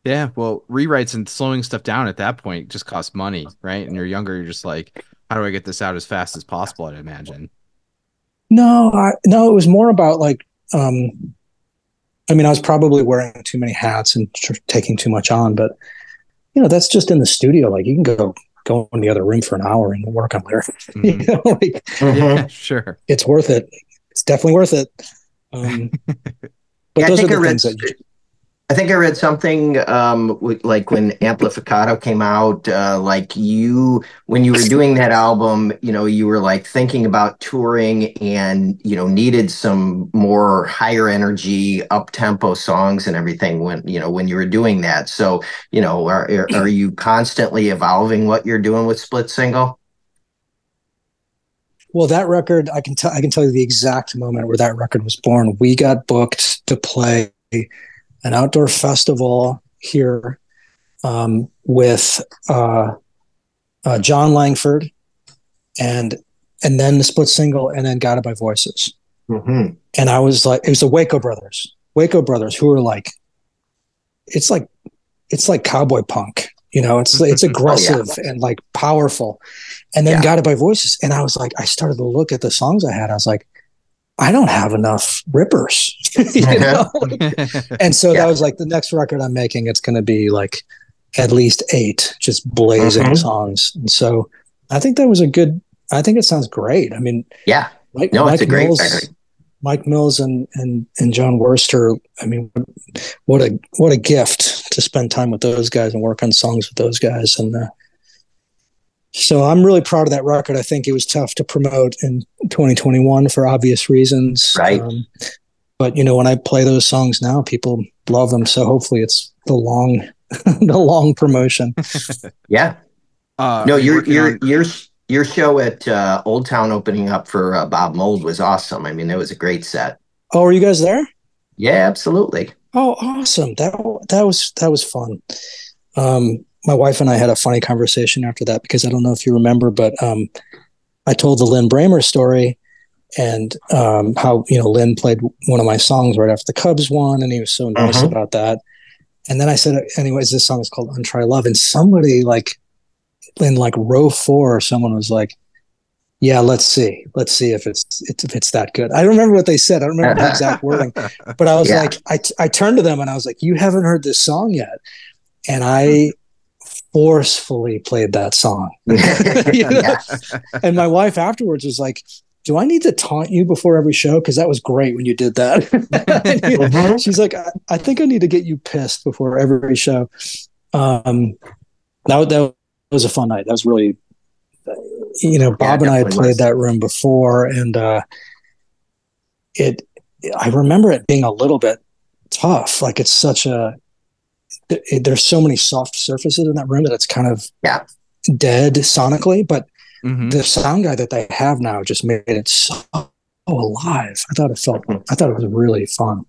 Yeah, well, rewrites and slowing stuff down at that point just costs money, right? And you're younger, you're just like, how do I get this out as fast as possible? I'd imagine. No, I, no, it was more about like, um, I mean, I was probably wearing too many hats and tr- taking too much on, but you know, that's just in the studio. Like, you can go go in the other room for an hour and work on lyrics. Mm-hmm. you know, like, mm-hmm. yeah, sure, it's worth it. It's definitely worth it. Um, but yeah, those are the things that. You, I think I read something um, like when Amplificado came out, uh, like you, when you were doing that album, you know, you were like thinking about touring and, you know, needed some more higher energy, up tempo songs and everything when, you know, when you were doing that. So, you know, are, are you constantly evolving what you're doing with Split Single? Well, that record, I can tell, I can tell you the exact moment where that record was born. We got booked to play an outdoor festival here um, with uh, uh, Jon Langford and and then the split single and then Guided by Voices. Mm-hmm. And I was like, it was the Waco Brothers, Waco Brothers, who were like, it's like, it's like cowboy punk, you know, it's it's aggressive oh, yeah. and like powerful. And then yeah. Guided by Voices, and I was like, I started to look at the songs I had. I was like, I don't have enough rippers, you know? and so yeah. that was like the next record I'm making. It's going to be like at least eight just blazing mm-hmm. songs. And so I think that was a good, I think it sounds great. I mean, yeah, Mike, no, Mike it's a Mills, great record. Mike Mills and, and, and Jon Wurster. I mean, what a, what a gift to spend time with those guys and work on songs with those guys. And, uh, so I'm really proud of that record. I think it was tough to promote in 2021 for obvious reasons. Right. Um, but you know, when I play those songs now, people love them. So hopefully, it's the long, the long promotion. yeah. Uh, no, your your your your show at uh, Old Town opening up for uh, Bob Mould was awesome. I mean, it was a great set. Oh, are you guys there? Yeah, absolutely. Oh, awesome! That that was that was fun. Um, my wife and I had a funny conversation after that because I don't know if you remember, but um, I told the Lin Brehmer story and um, how you know Lin played one of my songs right after the Cubs won, and he was so nice uh-huh. about that. And then I said, anyways, this song is called "Untry Love," and somebody like in like row four, someone was like, "Yeah, let's see, let's see if it's, it's if it's that good." I don't remember what they said. I don't remember the exact wording, but I was yeah. like, I, I turned to them and I was like, "You haven't heard this song yet," and I forcefully played that song. And my wife afterwards was like, do I need to taunt you before every show? Because that was great when you did that. mm-hmm. She's like, I, I, think I need to get you pissed before every show. Um, that, that was a fun night. That was really, you know, Bob yeah, and I had played was. that room before, and uh, it. I remember it being a little bit tough. Like it's such a there's so many soft surfaces in that room that it's kind of yeah. dead sonically. But mm-hmm. the sound guy that they have now just made it so alive. I thought it felt. I thought it was really fun.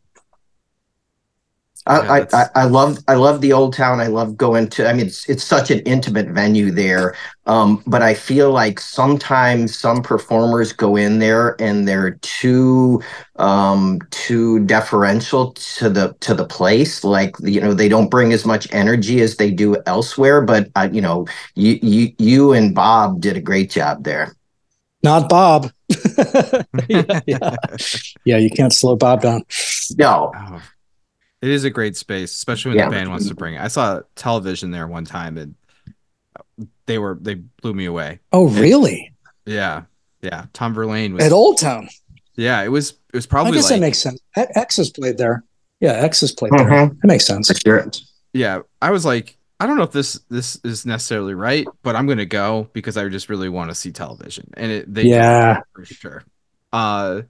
I, I, I love I love the old town. I love going to. I mean, it's it's such an intimate venue there. Um, but I feel like sometimes some performers go in there and they're too um, too deferential to the to the place. Like you know, they don't bring as much energy as they do elsewhere. But uh, you know, you you you and Bob did a great job there. Not Bob. yeah, yeah, yeah. You can't slow Bob down. No. Oh. It is a great space, especially when yeah. the band wants to bring it. I saw television there one time and they were they blew me away. Oh, really? Yeah, yeah. Tom Verlaine was at Old Town. Yeah, it was. It was probably. I guess like, that makes sense. X has played there. Yeah, X has played mm-hmm. there. That makes sense. Sure. Yeah, I was like, I don't know if this this is necessarily right, but I'm gonna go because I just really want to see television, and it. They yeah, for sure. Uh,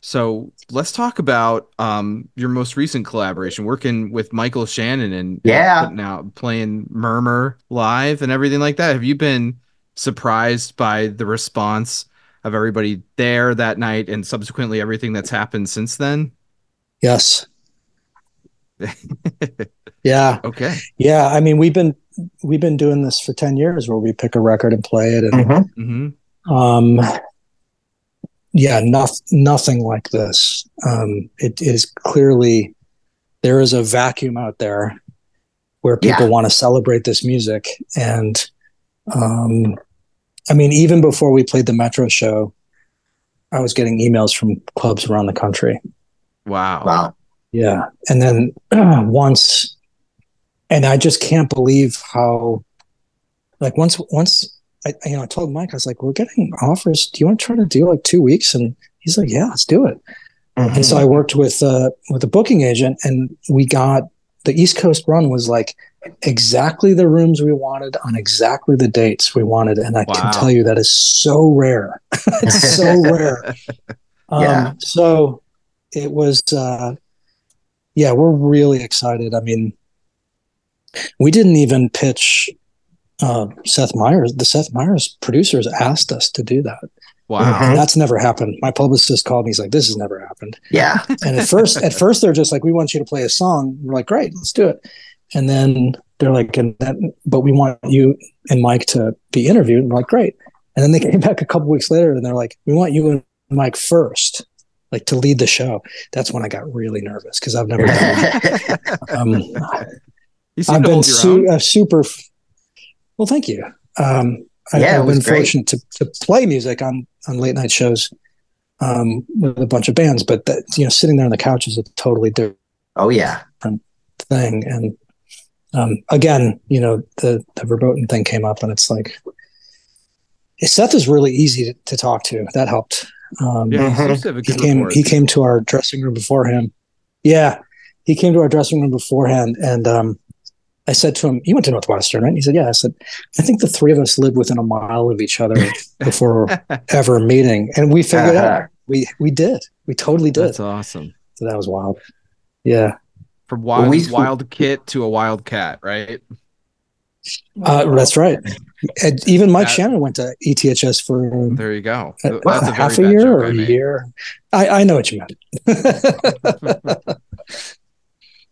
so let's talk about um your most recent collaboration, working with Michael Shannon and yeah, now playing Murmur live and everything like that. Have you been surprised by the response of everybody there that night and subsequently everything that's happened since then? Yes. yeah. Okay. Yeah. I mean, we've been we've been doing this for ten years, where we pick a record and play it, and mm-hmm. mm-hmm. um, yeah, nothing nothing like this. Um, it is clearly there is a vacuum out there where people yeah. want to celebrate this music, and um, I mean, even before we played the Metro show, I was getting emails from clubs around the country. Wow. Wow. Yeah. And then uh, once, and I just can't believe how, like, once, once I, you know, I told Mike, I was like, we're getting offers. Do you want to try to do like two weeks? And he's like, yeah, let's do it. Mm-hmm. And so I worked with, uh, with a booking agent and we got the East Coast run was like exactly the rooms we wanted on exactly the dates we wanted. And I wow. can tell you that is so rare. it's so rare. Um, yeah. So it was, uh, yeah, we're really excited. I mean, we didn't even pitch uh, Seth Meyers. The Seth Meyers producers asked us to do that. Wow, mm-hmm. that's never happened. My publicist called me. He's like, "This has never happened." Yeah. and at first, at first, they're just like, "We want you to play a song." We're like, "Great, let's do it." And then they're like, "And that, but we want you and Mike to be interviewed." And we're like, "Great." And then they came back a couple weeks later, and they're like, "We want you and Mike first like to lead the show. That's when I got really nervous because I've never done um, I've been su- uh, super. Well, thank you. Um, I, yeah, I've been great. fortunate to, to play music on on late night shows um, with a bunch of bands, but that, you know, sitting there on the couch is a totally different. Oh yeah, thing. And um, again, you know, the the verboten thing came up, and it's like Seth is really easy to, to talk to. That helped. Um, yeah, he, he came. He came to our dressing room beforehand. Yeah, he came to our dressing room beforehand, and um, I said to him, "You went to Northwestern, right?" And he said, "Yeah." I said, "I think the three of us lived within a mile of each other before ever meeting, and we figured uh-huh. out we we did. We totally did. That's awesome. So that was wild. Yeah. From wild well, we, wild kit to a wild cat, right? Uh, that's right. And even Mike that, Shannon went to ETHS for there. You go. Uh, that's a half a year or a year. I, I know what you meant.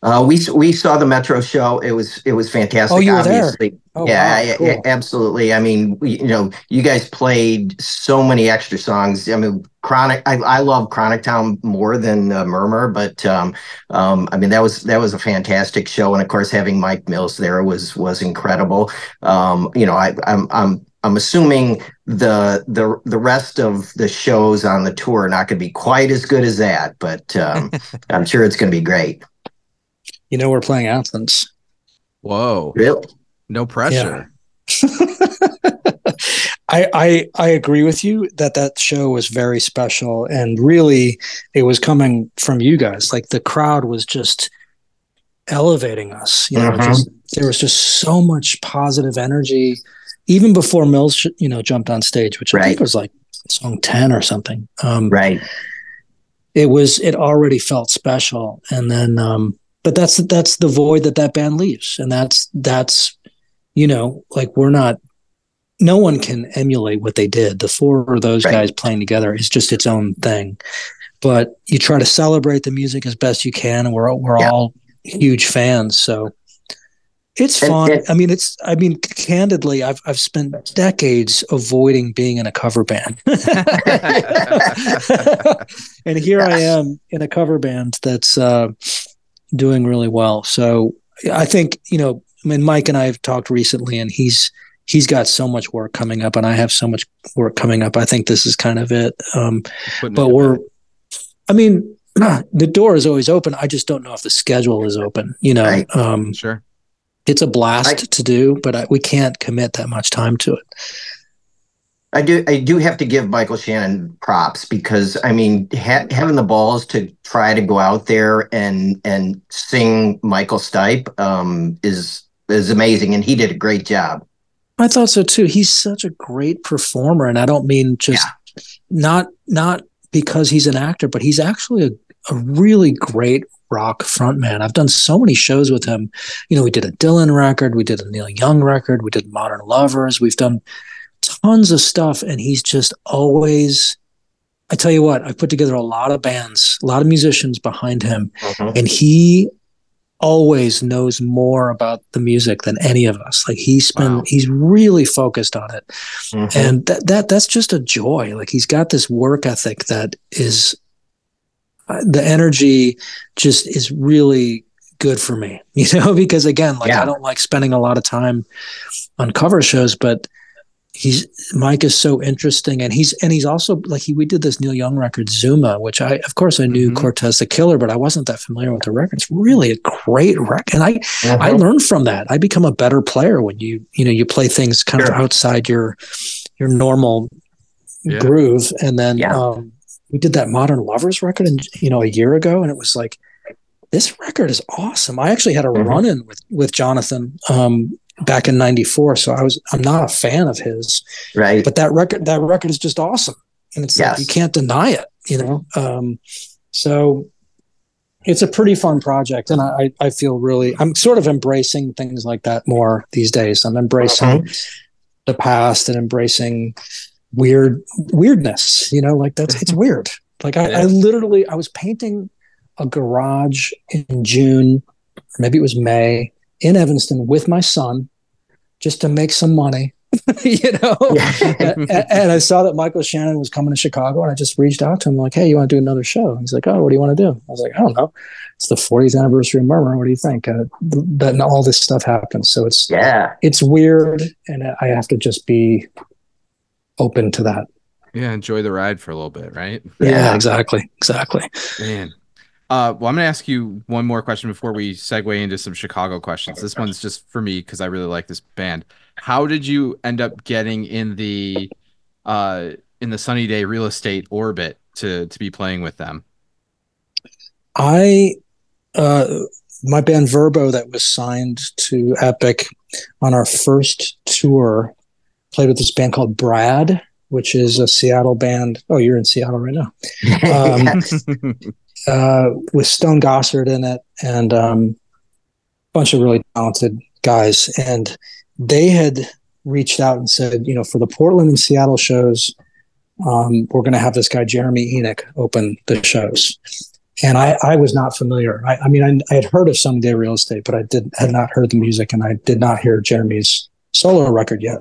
Uh, we we saw the Metro show. It was it was fantastic. Oh, you were obviously. there. Oh, yeah, wow, cool. absolutely. I mean, we, you know, you guys played so many extra songs. I mean, Chronic. I, I love Chronic Town more than uh, Murmur, but um, um, I mean that was that was a fantastic show, and of course having Mike Mills there was was incredible. Um, you know, I, I'm I'm I'm assuming the the the rest of the shows on the tour are not going to be quite as good as that, but um, I'm sure it's going to be great. You know, we're playing Athens. Whoa. Really? No pressure. Yeah. I, I I agree with you that that show was very special and really it was coming from you guys. Like the crowd was just elevating us. You know, mm-hmm. just, there was just so much positive energy, even before Mills, you know, jumped on stage, which I think was like song ten or something. Um, right. It was. It already felt special, and then um, but that's that's the void that that band leaves and that's that's you know like we're not no one can emulate what they did the four of those right. guys playing together is just its own thing but you try to celebrate the music as best you can and we're we're yeah. all huge fans so it's fun. I mean, it's. I mean, candidly, I've I've spent decades avoiding being in a cover band, and here I am in a cover band that's uh, doing really well. So I think, you know, I mean, Mike and I have talked recently and he's, he's got so much work coming up and I have so much work coming up. I think this is kind of it. Um, but we're, I mean, the door is always open. I just don't know if the schedule is open, you know? Right. Um, sure. it's a blast I, to do, but I, we can't commit that much time to it. I do. I do have to give Michael Shannon props because I mean, ha- having the balls to try to go out there and and sing Michael Stipe um, is is amazing, and he did a great job. I thought so too. He's such a great performer, and I don't mean just yeah. not not because he's an actor, but he's actually a, a really great rock frontman. I've done so many shows with him. You know, we did a Dylan record, we did a Neil Young record, we did Modern Lovers, we've done tons of stuff, and he's just always. I tell you what, I put together a lot of bands, a lot of musicians behind him, uh-huh. and he always knows more about the music than any of us. Like he's been, wow. he's really focused on it, mm-hmm. and that that that's just a joy. Like he's got this work ethic that is uh, the energy just is really good for me, you know, because again, like yeah. I don't like spending a lot of time on cover shows, but he's Mike is so interesting and he's and he's also like he we did this Neil Young record Zuma which I of course I knew mm-hmm. Cortez the Killer but I wasn't that familiar with the record it's really a great record and I uh-huh. I learned from that I become a better player when you you know you play things kind sure. of outside your your normal yeah. groove and then yeah. um, we did that Modern Lovers record and you know a year ago and it was like this record is awesome. I actually had a mm-hmm. run in with with Jonathan um, back in 94 so i was i'm not a fan of his right. but that record that record is just awesome. And it's yes. like you can't deny it you know? Um, so it's a pretty fun project and I, I feel really i'm sort of embracing things like that more these days. I'm embracing uh-huh. the past and embracing weird weirdness you know? Like that's it's weird. Like I, yeah. I literally i was painting a garage in june maybe it was may in Evanston with my son just to make some money, you know. and, and, I saw that Michael Shannon was coming to Chicago, and I just reached out to him like, "Hey, you want to do another show?" He's like, "Oh, what do you want to do?" I was like, "I don't know. It's the 40th anniversary of Murmur. What do you think?" Uh, then all this stuff happens, so it's yeah, it's weird, and I have to just be open to that. Yeah, enjoy the ride for a little bit, right? Yeah, yeah exactly, exactly. Man, uh, well, I'm going to ask you one more question before we segue into some Chicago questions. This one's just for me because I really like this band. How did you end up getting in the uh, in the Sunny Day real estate orbit to to be playing with them? I uh, my band Verbow that was signed to Epic on our first tour played with this band called Brad, which is a Seattle band. Oh, you're in Seattle right now. Um, uh, with Stone Gossard in it and um, a bunch of really talented guys. And they had reached out and said, you know, for the Portland and Seattle shows, um, we're going to have this guy, Jeremy Enigk, open the shows. And I, I was not familiar. I, I mean, I, I, had heard of Sunny Day Real Estate, but I did had not heard the music, and I did not hear Jeremy's solo record yet.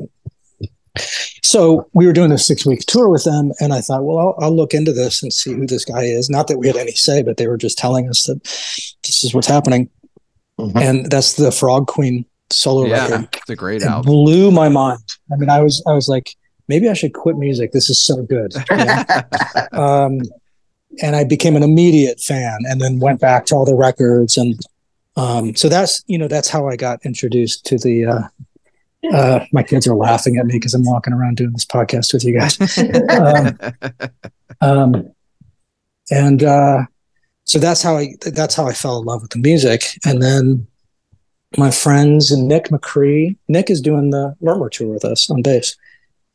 So we were doing a six week tour with them, and I thought, well, I'll, I'll, look into this and see who this guy is. Not that we had any say, but they were just telling us that this is what's happening. Mm-hmm. And that's the Frog Queen solo yeah, record. It's a great it album. Blew my mind. I mean, I was I was like, maybe I should quit music. This is so good. Know? um, and I became an immediate fan, and then went back to all the records, and um, so that's you know that's how I got introduced to the uh, uh, my kids are laughing at me because I'm walking around doing this podcast with you guys. um, um, and uh, so that's how I that's how I fell in love with the music. And then my friends and Nick Macri, Nick is doing the Murmur tour with us on bass.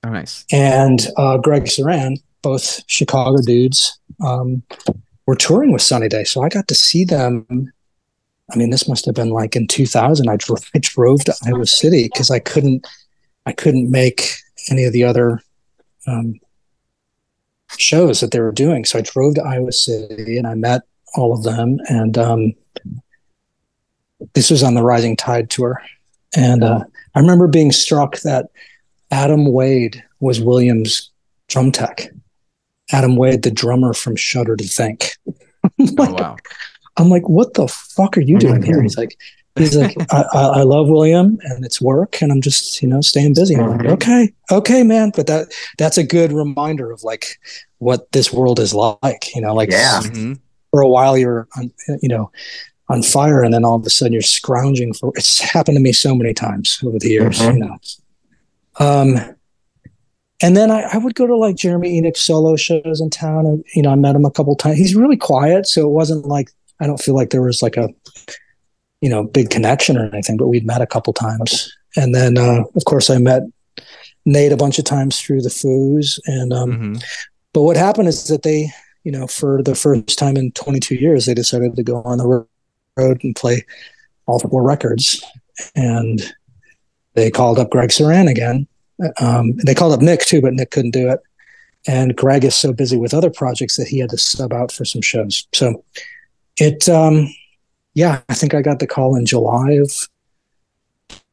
Oh, nice. And uh, Greg Suran, both Chicago dudes, um, were touring with Sunny Day, so I got to see them I mean, this must have been like in 2000. I drove, I drove to Iowa City because I couldn't, I couldn't make any of the other um, shows that they were doing. So I drove to Iowa City and I met all of them. And um, this was on the Rising Tide tour. And uh, I remember being struck that Adam Wade was Williams' drum tech. Adam Wade, the drummer from Shudder to Think. like, oh, wow. I'm like, what the fuck are you doing here? He's like, he's like, I, I, love William and it's work, and I'm just, you know, staying busy. I'm like, okay, okay, man. But that that's a good reminder of like what this world is like. You know, like yeah. Mm-hmm. For a while, you're, you know, on fire, and then all of a sudden you're scrounging for. It's happened to me so many times over the years, mm-hmm. you know. Um, and then I, I, would go to like Jeremy Enigk solo shows in town, and you know I met him a couple times. He's really quiet, so it wasn't like I don't feel like there was like a you know big connection or anything, but we'd met a couple times. And then uh, of course I met Nate a bunch of times through the Foos, and um, mm-hmm. but what happened is that they you know for the first time in 22 years they decided to go on the road and play all four records, and they called up Greg Suran again. Um, they called up Nick too, but Nick couldn't do it. And Greg is so busy with other projects that he had to sub out for some shows. So it, um, yeah, I think I got the call in July of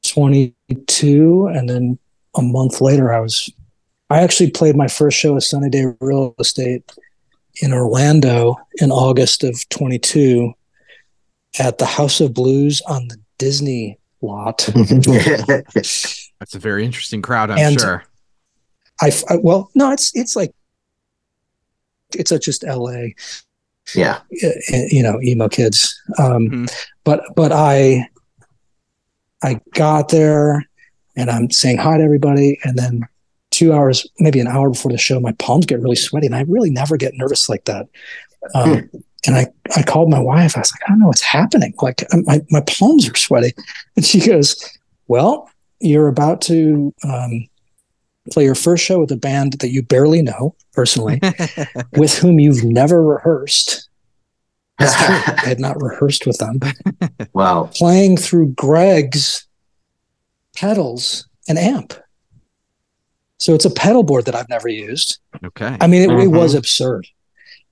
22. And then a month later, I was, I actually played my first show at Sunny Day Real Estate in Orlando in August of 22 at the House of Blues on the Disney lot. That's a very interesting crowd, I'm and sure. I, I, well, no, it's it's like it's a just L.A. Yeah, you know, emo kids. Um, mm-hmm. But but I I got there and I'm saying hi to everybody, and then two hours, maybe an hour before the show, my palms get really sweaty, and I really never get nervous like that. Um, hmm. And I, I called my wife. I was like, I don't know what's happening. Like my, my palms are sweaty. And she goes, well, you're about to um, play your first show with a band that you barely know personally, with whom you've never rehearsed. That's true. I had not rehearsed with them. Wow. Playing through Greg's pedals and amp. So it's a pedal board that I've never used. Okay. I mean, it, mm-hmm. it was absurd.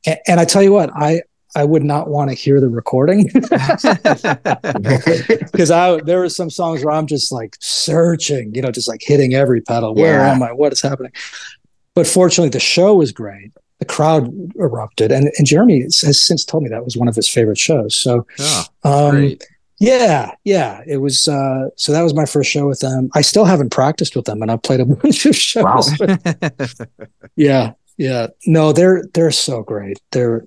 And, and, I tell you what, I I would not want to hear the recording because I there were some songs where I'm just like searching, you know, just like hitting every pedal. Where yeah. am I? What is happening? But fortunately, the show was great. The crowd erupted, and, and Jeremy has since told me that was one of his favorite shows. So, oh, um, yeah, yeah, it was. Uh, so that was my first show with them. I still haven't practiced with them, and I've played a bunch of shows. Wow. yeah, yeah. No, they're they're so great. They're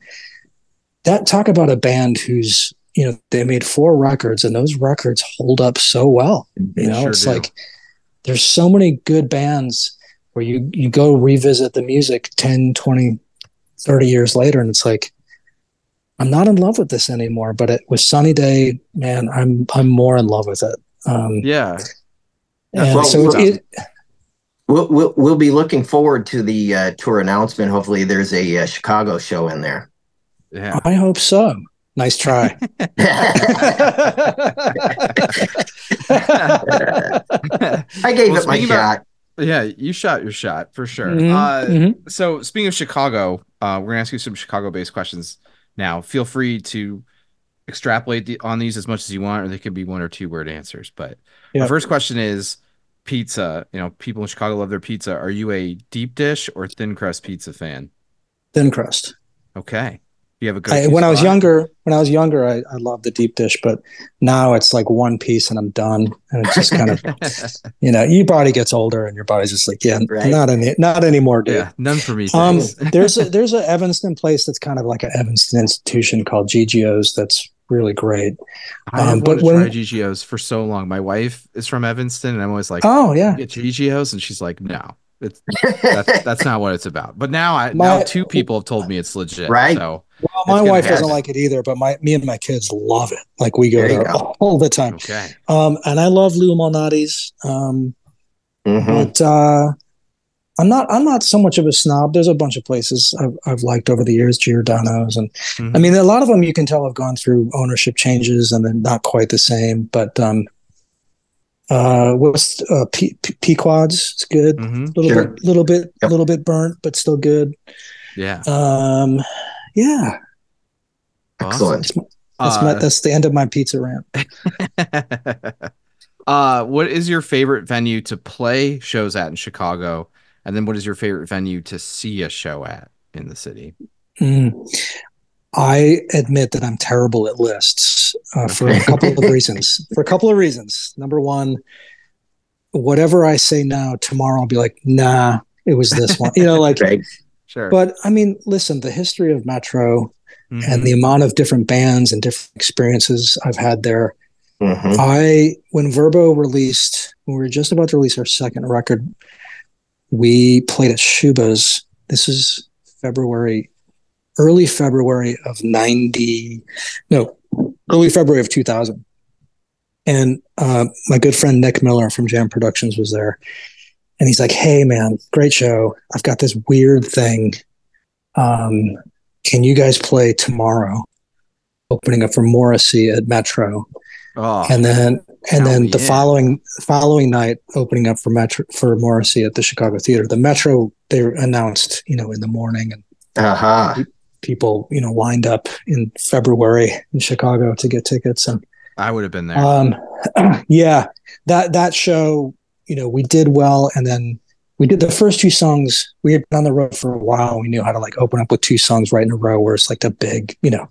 that talk about a band who's you know they made four records and those records hold up so well you know sure it's do. like there's so many good bands where you you go revisit the music 10 20 30 years later and it's like i'm not in love with this anymore but it was sunny day man i'm i'm more in love with it um yeah and well, so it, We'll, we'll, we'll be looking forward to the uh, tour announcement. Hopefully, there's a, a uh, Chicago show in there. Yeah. I hope so. Nice try. I gave well, it my shot. yeah, you shot your shot for sure. Mm-hmm. Uh, mm-hmm. So, speaking of Chicago, uh, we're gonna ask you some Chicago-based questions now. Feel free to extrapolate the, on these as much as you want, or they could be one or two word answers. But yep. the first question is pizza. You know, people in Chicago love their pizza. Are you a deep dish or thin crust pizza fan? Thin crust. Okay you have a good. I, when I was younger, when I was younger, I, I loved the deep dish, but now it's like one piece and I'm done, and it's just kind of, you know, your body gets older and your body's just like, yeah, right. not any, not anymore, dude. Yeah, none for me. Um, there's a there's a Evanston place that's kind of like an Evanston institution called Gigio's that's really great. I um, but when, try Gigio's for so long. My wife is from Evanston, and I'm always like, oh yeah, get Gigio's, and she's like, no. It's, that's, that's not what it's about. But now I my, now two people have told me it's legit. Right. So well, my wife doesn't like it either, but my me and my kids love it. Like we go there, there go. all the time. Okay. Um, and I love Lou Malnati's. Um, mm-hmm. but uh, I'm not I'm not so much of a snob. There's a bunch of places I've, I've liked over the years, Giordano's, and mm-hmm. I mean a lot of them you can tell have gone through ownership changes and they're not quite the same. But um, uh, what's uh, P- P- Pequod's? It's good. Mm-hmm. Little sure. bit, little bit, a yep. little bit burnt, but still good. Yeah. Um, yeah. Excellent. That's, that's, uh, my, that's the end of my pizza rant. uh, what is your favorite venue to play shows at in Chicago? And then what is your favorite venue to see a show at in the city? Mm. I admit that I'm terrible at lists uh, for a couple of reasons. For a couple of reasons. Number one, whatever I say now, tomorrow I'll be like, nah, it was this one. You know, like right. Sure. But I mean, listen, the history of Metro mm-hmm. and the amount of different bands and different experiences I've had there. Mm-hmm. I when Verbow released, when we were just about to release our second record, we played at Schubas. This is February, early February of ninety, no, early February of two thousand. And uh, my good friend Nick Miller from Jam Productions was there, and he's like, "Hey, man, great show. I've got this weird thing. Um, can you guys play tomorrow? Opening up for Morrissey at Metro, oh, and then and then the yeah. following following night, opening up for Metro for Morrissey at the Chicago Theater. The Metro they announced, you know, in the morning, and uh-huh. people, you know, lined up in February in Chicago to get tickets, and I would have been there. Um, yeah, that that show, you know, we did well, and then we did the first two songs. We had been on the road for a while. We knew how to like open up with two songs right in a row, where it's like the big, you know,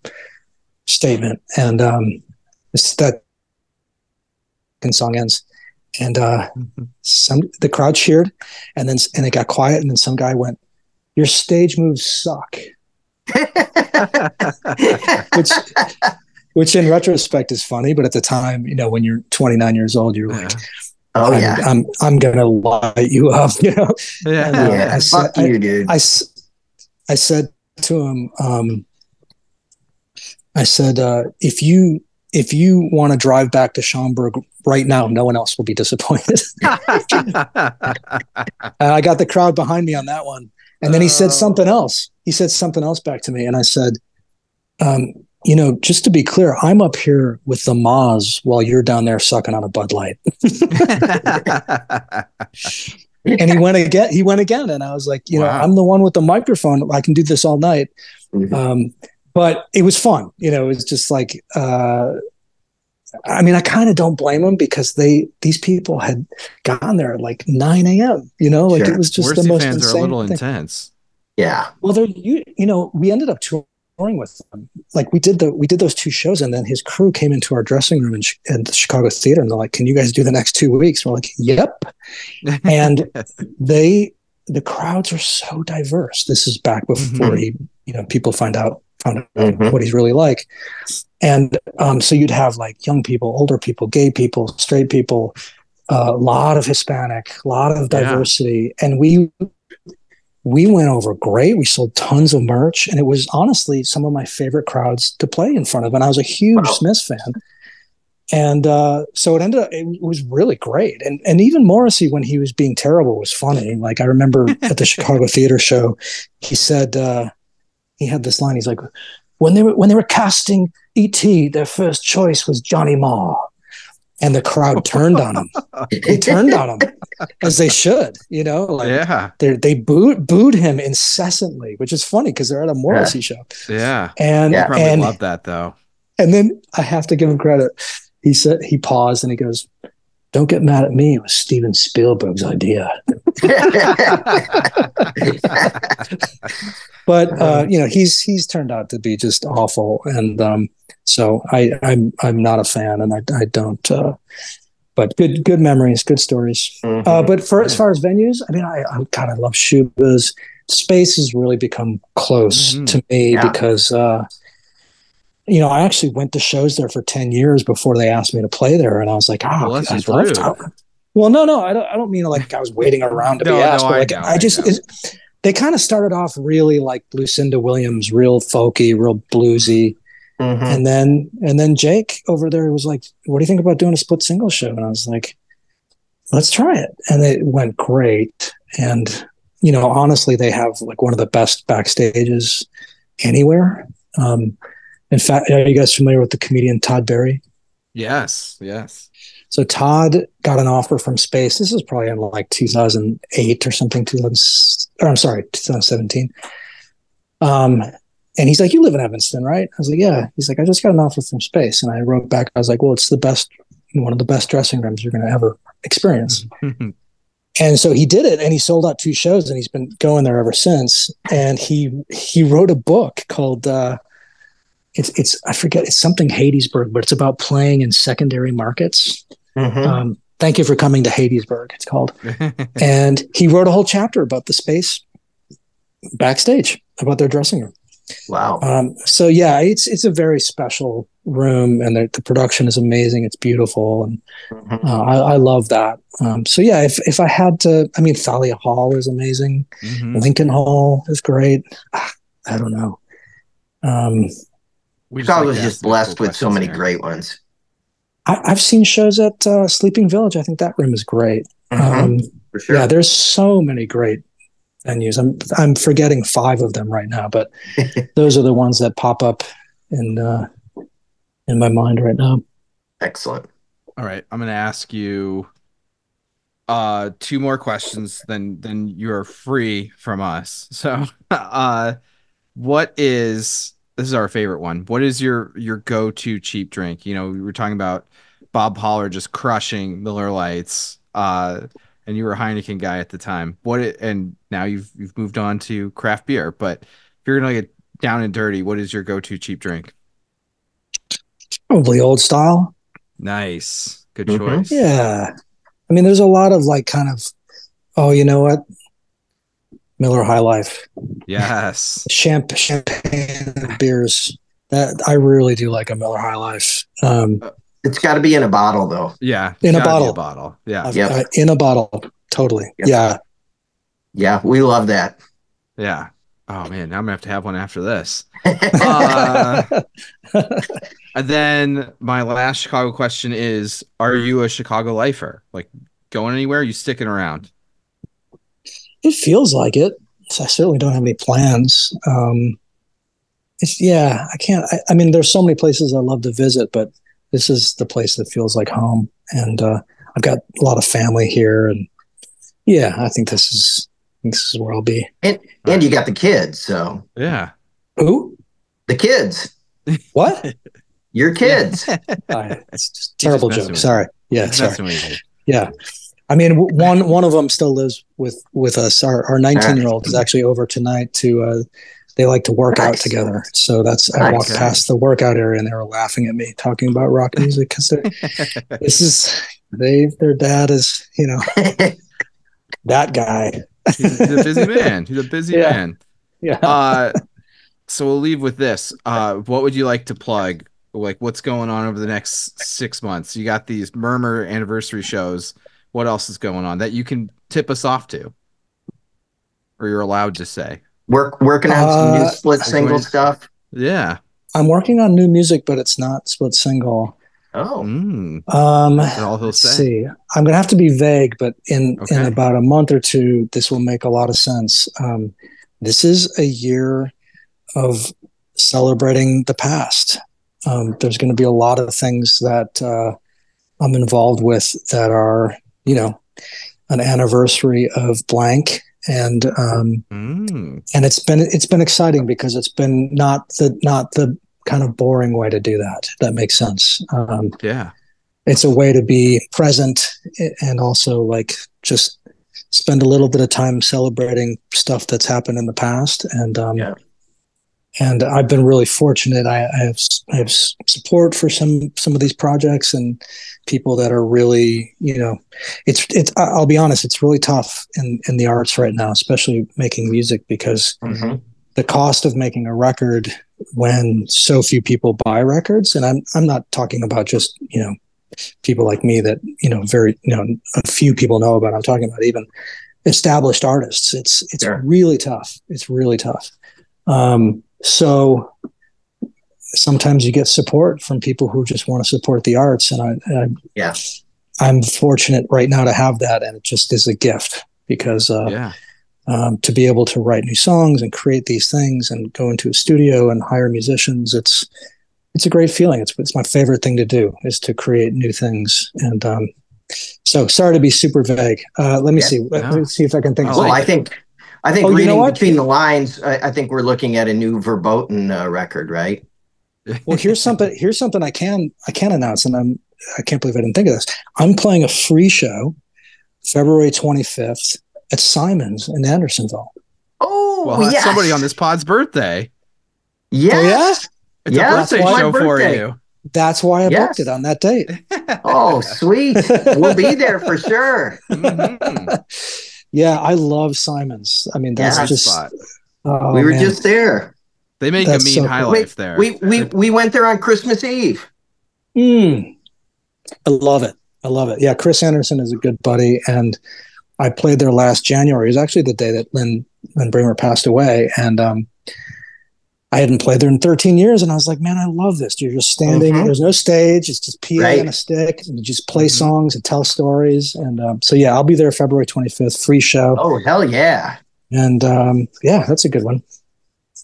statement. And um, it's that song ends, and uh, mm-hmm. some the crowd cheered, and then and it got quiet, and then some guy went, "Your stage moves suck." which which in retrospect is funny, but at the time, you know, when you're 29 years old, you're yeah. like, "Oh I'm, yeah, I'm I'm gonna light you up," you know. Yeah, and, uh, yeah. I said, Fuck you, dude. I, I, I said to him, um, I said, uh, if you if you want to drive back to Schaumburg right now, no one else will be disappointed. I got the crowd behind me on that one. And then he said oh. something else. He said something else back to me. And I said, um, you know, just to be clear, I'm up here with the Moz while you're down there sucking on a Bud Light. and he went again. He went again, and I was like, you wow. know, I'm the one with the microphone. I can do this all night. Mm-hmm. Um, but it was fun. You know, it was just like, uh, I mean, I kind of don't blame them because they these people had gone there at like 9 a.m. You know, like sure. it was just Morrissey the most fans insane are a little thing. intense. Yeah. Well, they're you you know we ended up touring touring with them. Like we did the we did those two shows, and then his crew came into our dressing room in, in the Chicago theater, and they're like, "Can you guys do the next two weeks?" We're like, "Yep." and they the crowds are so diverse. This is back before mm-hmm. he, you know, people find out found out mm-hmm. what he's really like. And um, so you'd have like young people, older people, gay people, straight people, a uh, lot of Hispanic, a lot of diversity, yeah. and we we went over great. We sold tons of merch, and it was honestly some of my favorite crowds to play in front of. And I was a huge wow. Smiths fan, and uh, so it ended up. It was really great, and and even Morrissey when he was being terrible was funny. Like I remember at the Chicago Theater Show, he said uh, he had this line. He's like, when they were when they were casting E.T., their first choice was Johnny Marr and the crowd turned on him. They turned on him as they should, you know. Like yeah, they they booed booed him incessantly, which is funny because they're at a Morrissey yeah. show. Yeah, and yeah, probably and, love that though. And then I have to give him credit. He said he paused and he goes, "Don't get mad at me. It was Steven Spielberg's idea." but uh, you know, he's he's turned out to be just awful, and um, so I, I'm I'm not a fan, and I I don't. Uh, but good good memories, good stories. Mm-hmm. Uh, but for as far as venues, I mean, I, I kind of love Schubas. Space has really become close mm-hmm. to me yeah. because uh, you know I actually went to shows there for ten years before they asked me to play there, and I was like, oh, well, to. Well, no, no, I don't. I don't mean like I was waiting around to no, be asked, no, but like I, I just they kind of started off really like Lucinda Williams, real folky, real bluesy, Mm-hmm. And then and then Jake over there was like, "What do you think about doing a split single show?" And I was like, "Let's try it." And it went great. And you know, honestly, they have like one of the best backstages anywhere. Um, in fact, are you guys familiar with the comedian Todd Barry? Yes, yes. So Todd got an offer from Space. This is probably in like 2008 or something. 2000, or I'm sorry, 2017. Um, and he's like, "You live in Evanston, right?" I was like, "Yeah." He's like, "I just got an offer from Space," and I wrote back. I was like, "Well, it's the best, one of the best dressing rooms you're going to ever experience." and so he did it, and he sold out two shows, and he's been going there ever since. And he he wrote a book called uh, it's it's I forget it's something Hattiesburg, but it's about playing in secondary markets. Mm-hmm. Um, thank you for coming to Hattiesburg. It's called, and he wrote a whole chapter about the space backstage about their dressing room. Wow. Um, so yeah, it's it's a very special room, and the, the production is amazing. It's beautiful, and Mhm. uh, I, I love that. Um, so yeah, if if I had to, I mean, Thalia Hall is amazing. Mhm. Lincoln Hall is great. Ah, I don't know. Um, We Chicago like was to just blessed with so many here. great ones. I, I've seen shows at uh, Sleeping Village. I think that room is great. Mhm. Um, For sure. Yeah, there's so many great venues. I'm I'm forgetting five of them right now, but those are the ones that pop up in uh, in my mind right now. Excellent. All right, I'm gonna ask you uh two more questions, then then you're free from us. So uh what is this is our favorite one. What is your your go-to cheap drink? You know, we were talking about Bob Pollard just crushing Miller Lights, uh, and you were a Heineken guy at the time. What it, and now you've you've moved on to craft beer, but if you're gonna get down and dirty, what is your go-to cheap drink? Probably old style. Nice. Good Mhm. choice. Yeah. I mean, there's a lot of like kind of, oh, you know what? Miller High Life, Yes. champ, champagne beers. That I really do like a Miller High Life. Um, It's got to be in a bottle, though. Yeah. In a bottle. A bottle. Yeah. I've- Yep. uh, in a bottle, totally. Yep. Yeah. Yeah, we love that. Yeah. Oh man, now I'm gonna have to have one after this. Uh, and then my last Chicago question is: Are you a Chicago lifer? Like going anywhere? Are you sticking around? It feels like it. I certainly don't have any plans. Um, it's yeah, I can't. I, I mean, there's so many places I love to visit, but this is the place that feels like home, and uh, I've got a lot of family here, and yeah, I think this is think this is where I'll be. and and you got the kids, so Yeah. Who? the kids, What? your kids. I, it's just terrible just joke. Sorry. Yeah, sorry. what we do. Yeah. I mean, w- one one of them still lives with with us. Our our 19 year old is actually over tonight to. Uh, they like to work out together, so that's I walked past the workout area and they were laughing at me talking about rock music because this is they their dad is you know that guy. He's a busy man. He's a busy Yeah. man. Yeah. Uh, so we'll leave with this. Uh, what would you like to plug? Like, what's going on over the next six months? You got these Murmur anniversary shows. What else is going on that you can tip us off to, or you're allowed to say? Work working on some new Uh, split single going- stuff. Yeah. I'm working on new music, but it's not split single. Oh, Mm, Um, that's all he'll let's say. see. I'm going to have to be vague, but in in about a month or two, this will make a lot of sense. Um, this is a year of celebrating the past. Um, there's going to be a lot of things that uh, I'm involved with that are, you know, an anniversary of blank, and um, Mm, and it's been it's been exciting because it's been not the not the kind of boring way to do that. That makes sense. Um, yeah. it's a way to be present and also like just spend a little bit of time celebrating stuff that's happened in the past and um Yeah. And I've been really fortunate I, I have I have support for some some of these projects and people that are really you know it's it's I'll be honest it's really tough in in the arts right now especially making music because mhm. the cost of making a record when so few people buy records and i'm i'm not talking about just you know people like me that you know very you know a few people know about i'm talking about even established artists it's it's Sure. really tough it's really tough um so sometimes you get support from people who just want to support the arts and i, I Yeah. i'm fortunate right now to have that and it just is a gift because uh Yeah. um, to be able to write new songs and create these things and go into a studio and hire musicians it's it's a great feeling it's, it's my favorite thing to do is to create new things and um, so sorry to be super vague uh, let me Yeah, see let, no. me see if i can think I of Well, I think I think Oh, you know reading between the lines, I, I think we're looking at a new verboten uh, record, right? well here's something here's something i can i can announce and i'm i can't believe i didn't think of this i'm playing a free show february 25th at simon's in andersonville Oh, Well, that's yes. somebody on this pod's birthday. Yes. Oh, yeah? It's Yeah, a that's birthday why- show My for you. that's why i Yes. booked it on that date Oh, sweet. we'll be there for sure. Mhm. yeah i love simon's i mean that's Yeah. Just spot. oh, we were man. just there. They make That's a mean so high cool. life there. We we we went there on Christmas Eve. Mm. I love it. I love it. Yeah, Chris Anderson is a good buddy, and I played there last January. It was actually the day that Lin Lin Brehmer passed away, and um, I hadn't played there in 13 years, and I was like, man, I love this. You're just standing. Mm-hmm. There's no stage. It's just PA right. and a stick, and you just play mm-hmm. songs and tell stories. And um, so, yeah, I'll be there February 25th, free show. Oh hell yeah! And um, yeah, that's a good one.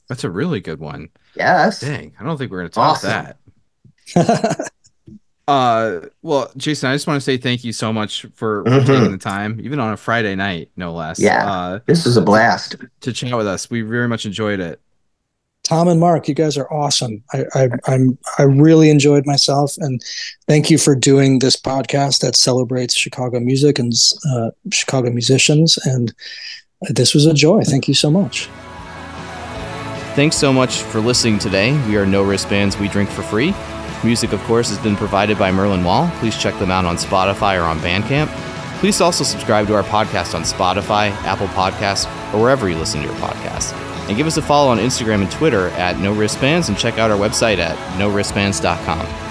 That's a really good one. Yes. Dang, I don't think we're gonna talk awesome. that. uh, well, Jason, I just want to say thank you so much for, for mm-hmm. taking the time, even on a Friday night, no less. Yeah, uh, this was a blast to, to chat with us. We very much enjoyed it. Tom and Mark, you guys are awesome. I, I I'm I really enjoyed myself, and thank you for doing this podcast that celebrates Chicago music and uh, Chicago musicians. And this was a joy. Thank you so much. Thanks so much for listening today. We are No Wristbands, We Drink for Free. Music, of course, has been provided by Merlin Wall. Please check them out on Spotify or on Bandcamp. Please also subscribe to our podcast on Spotify, Apple Podcasts, or wherever you listen to your podcasts. And give us a follow on Instagram and Twitter at No Wristbands and check out our website at NoWristbands.com.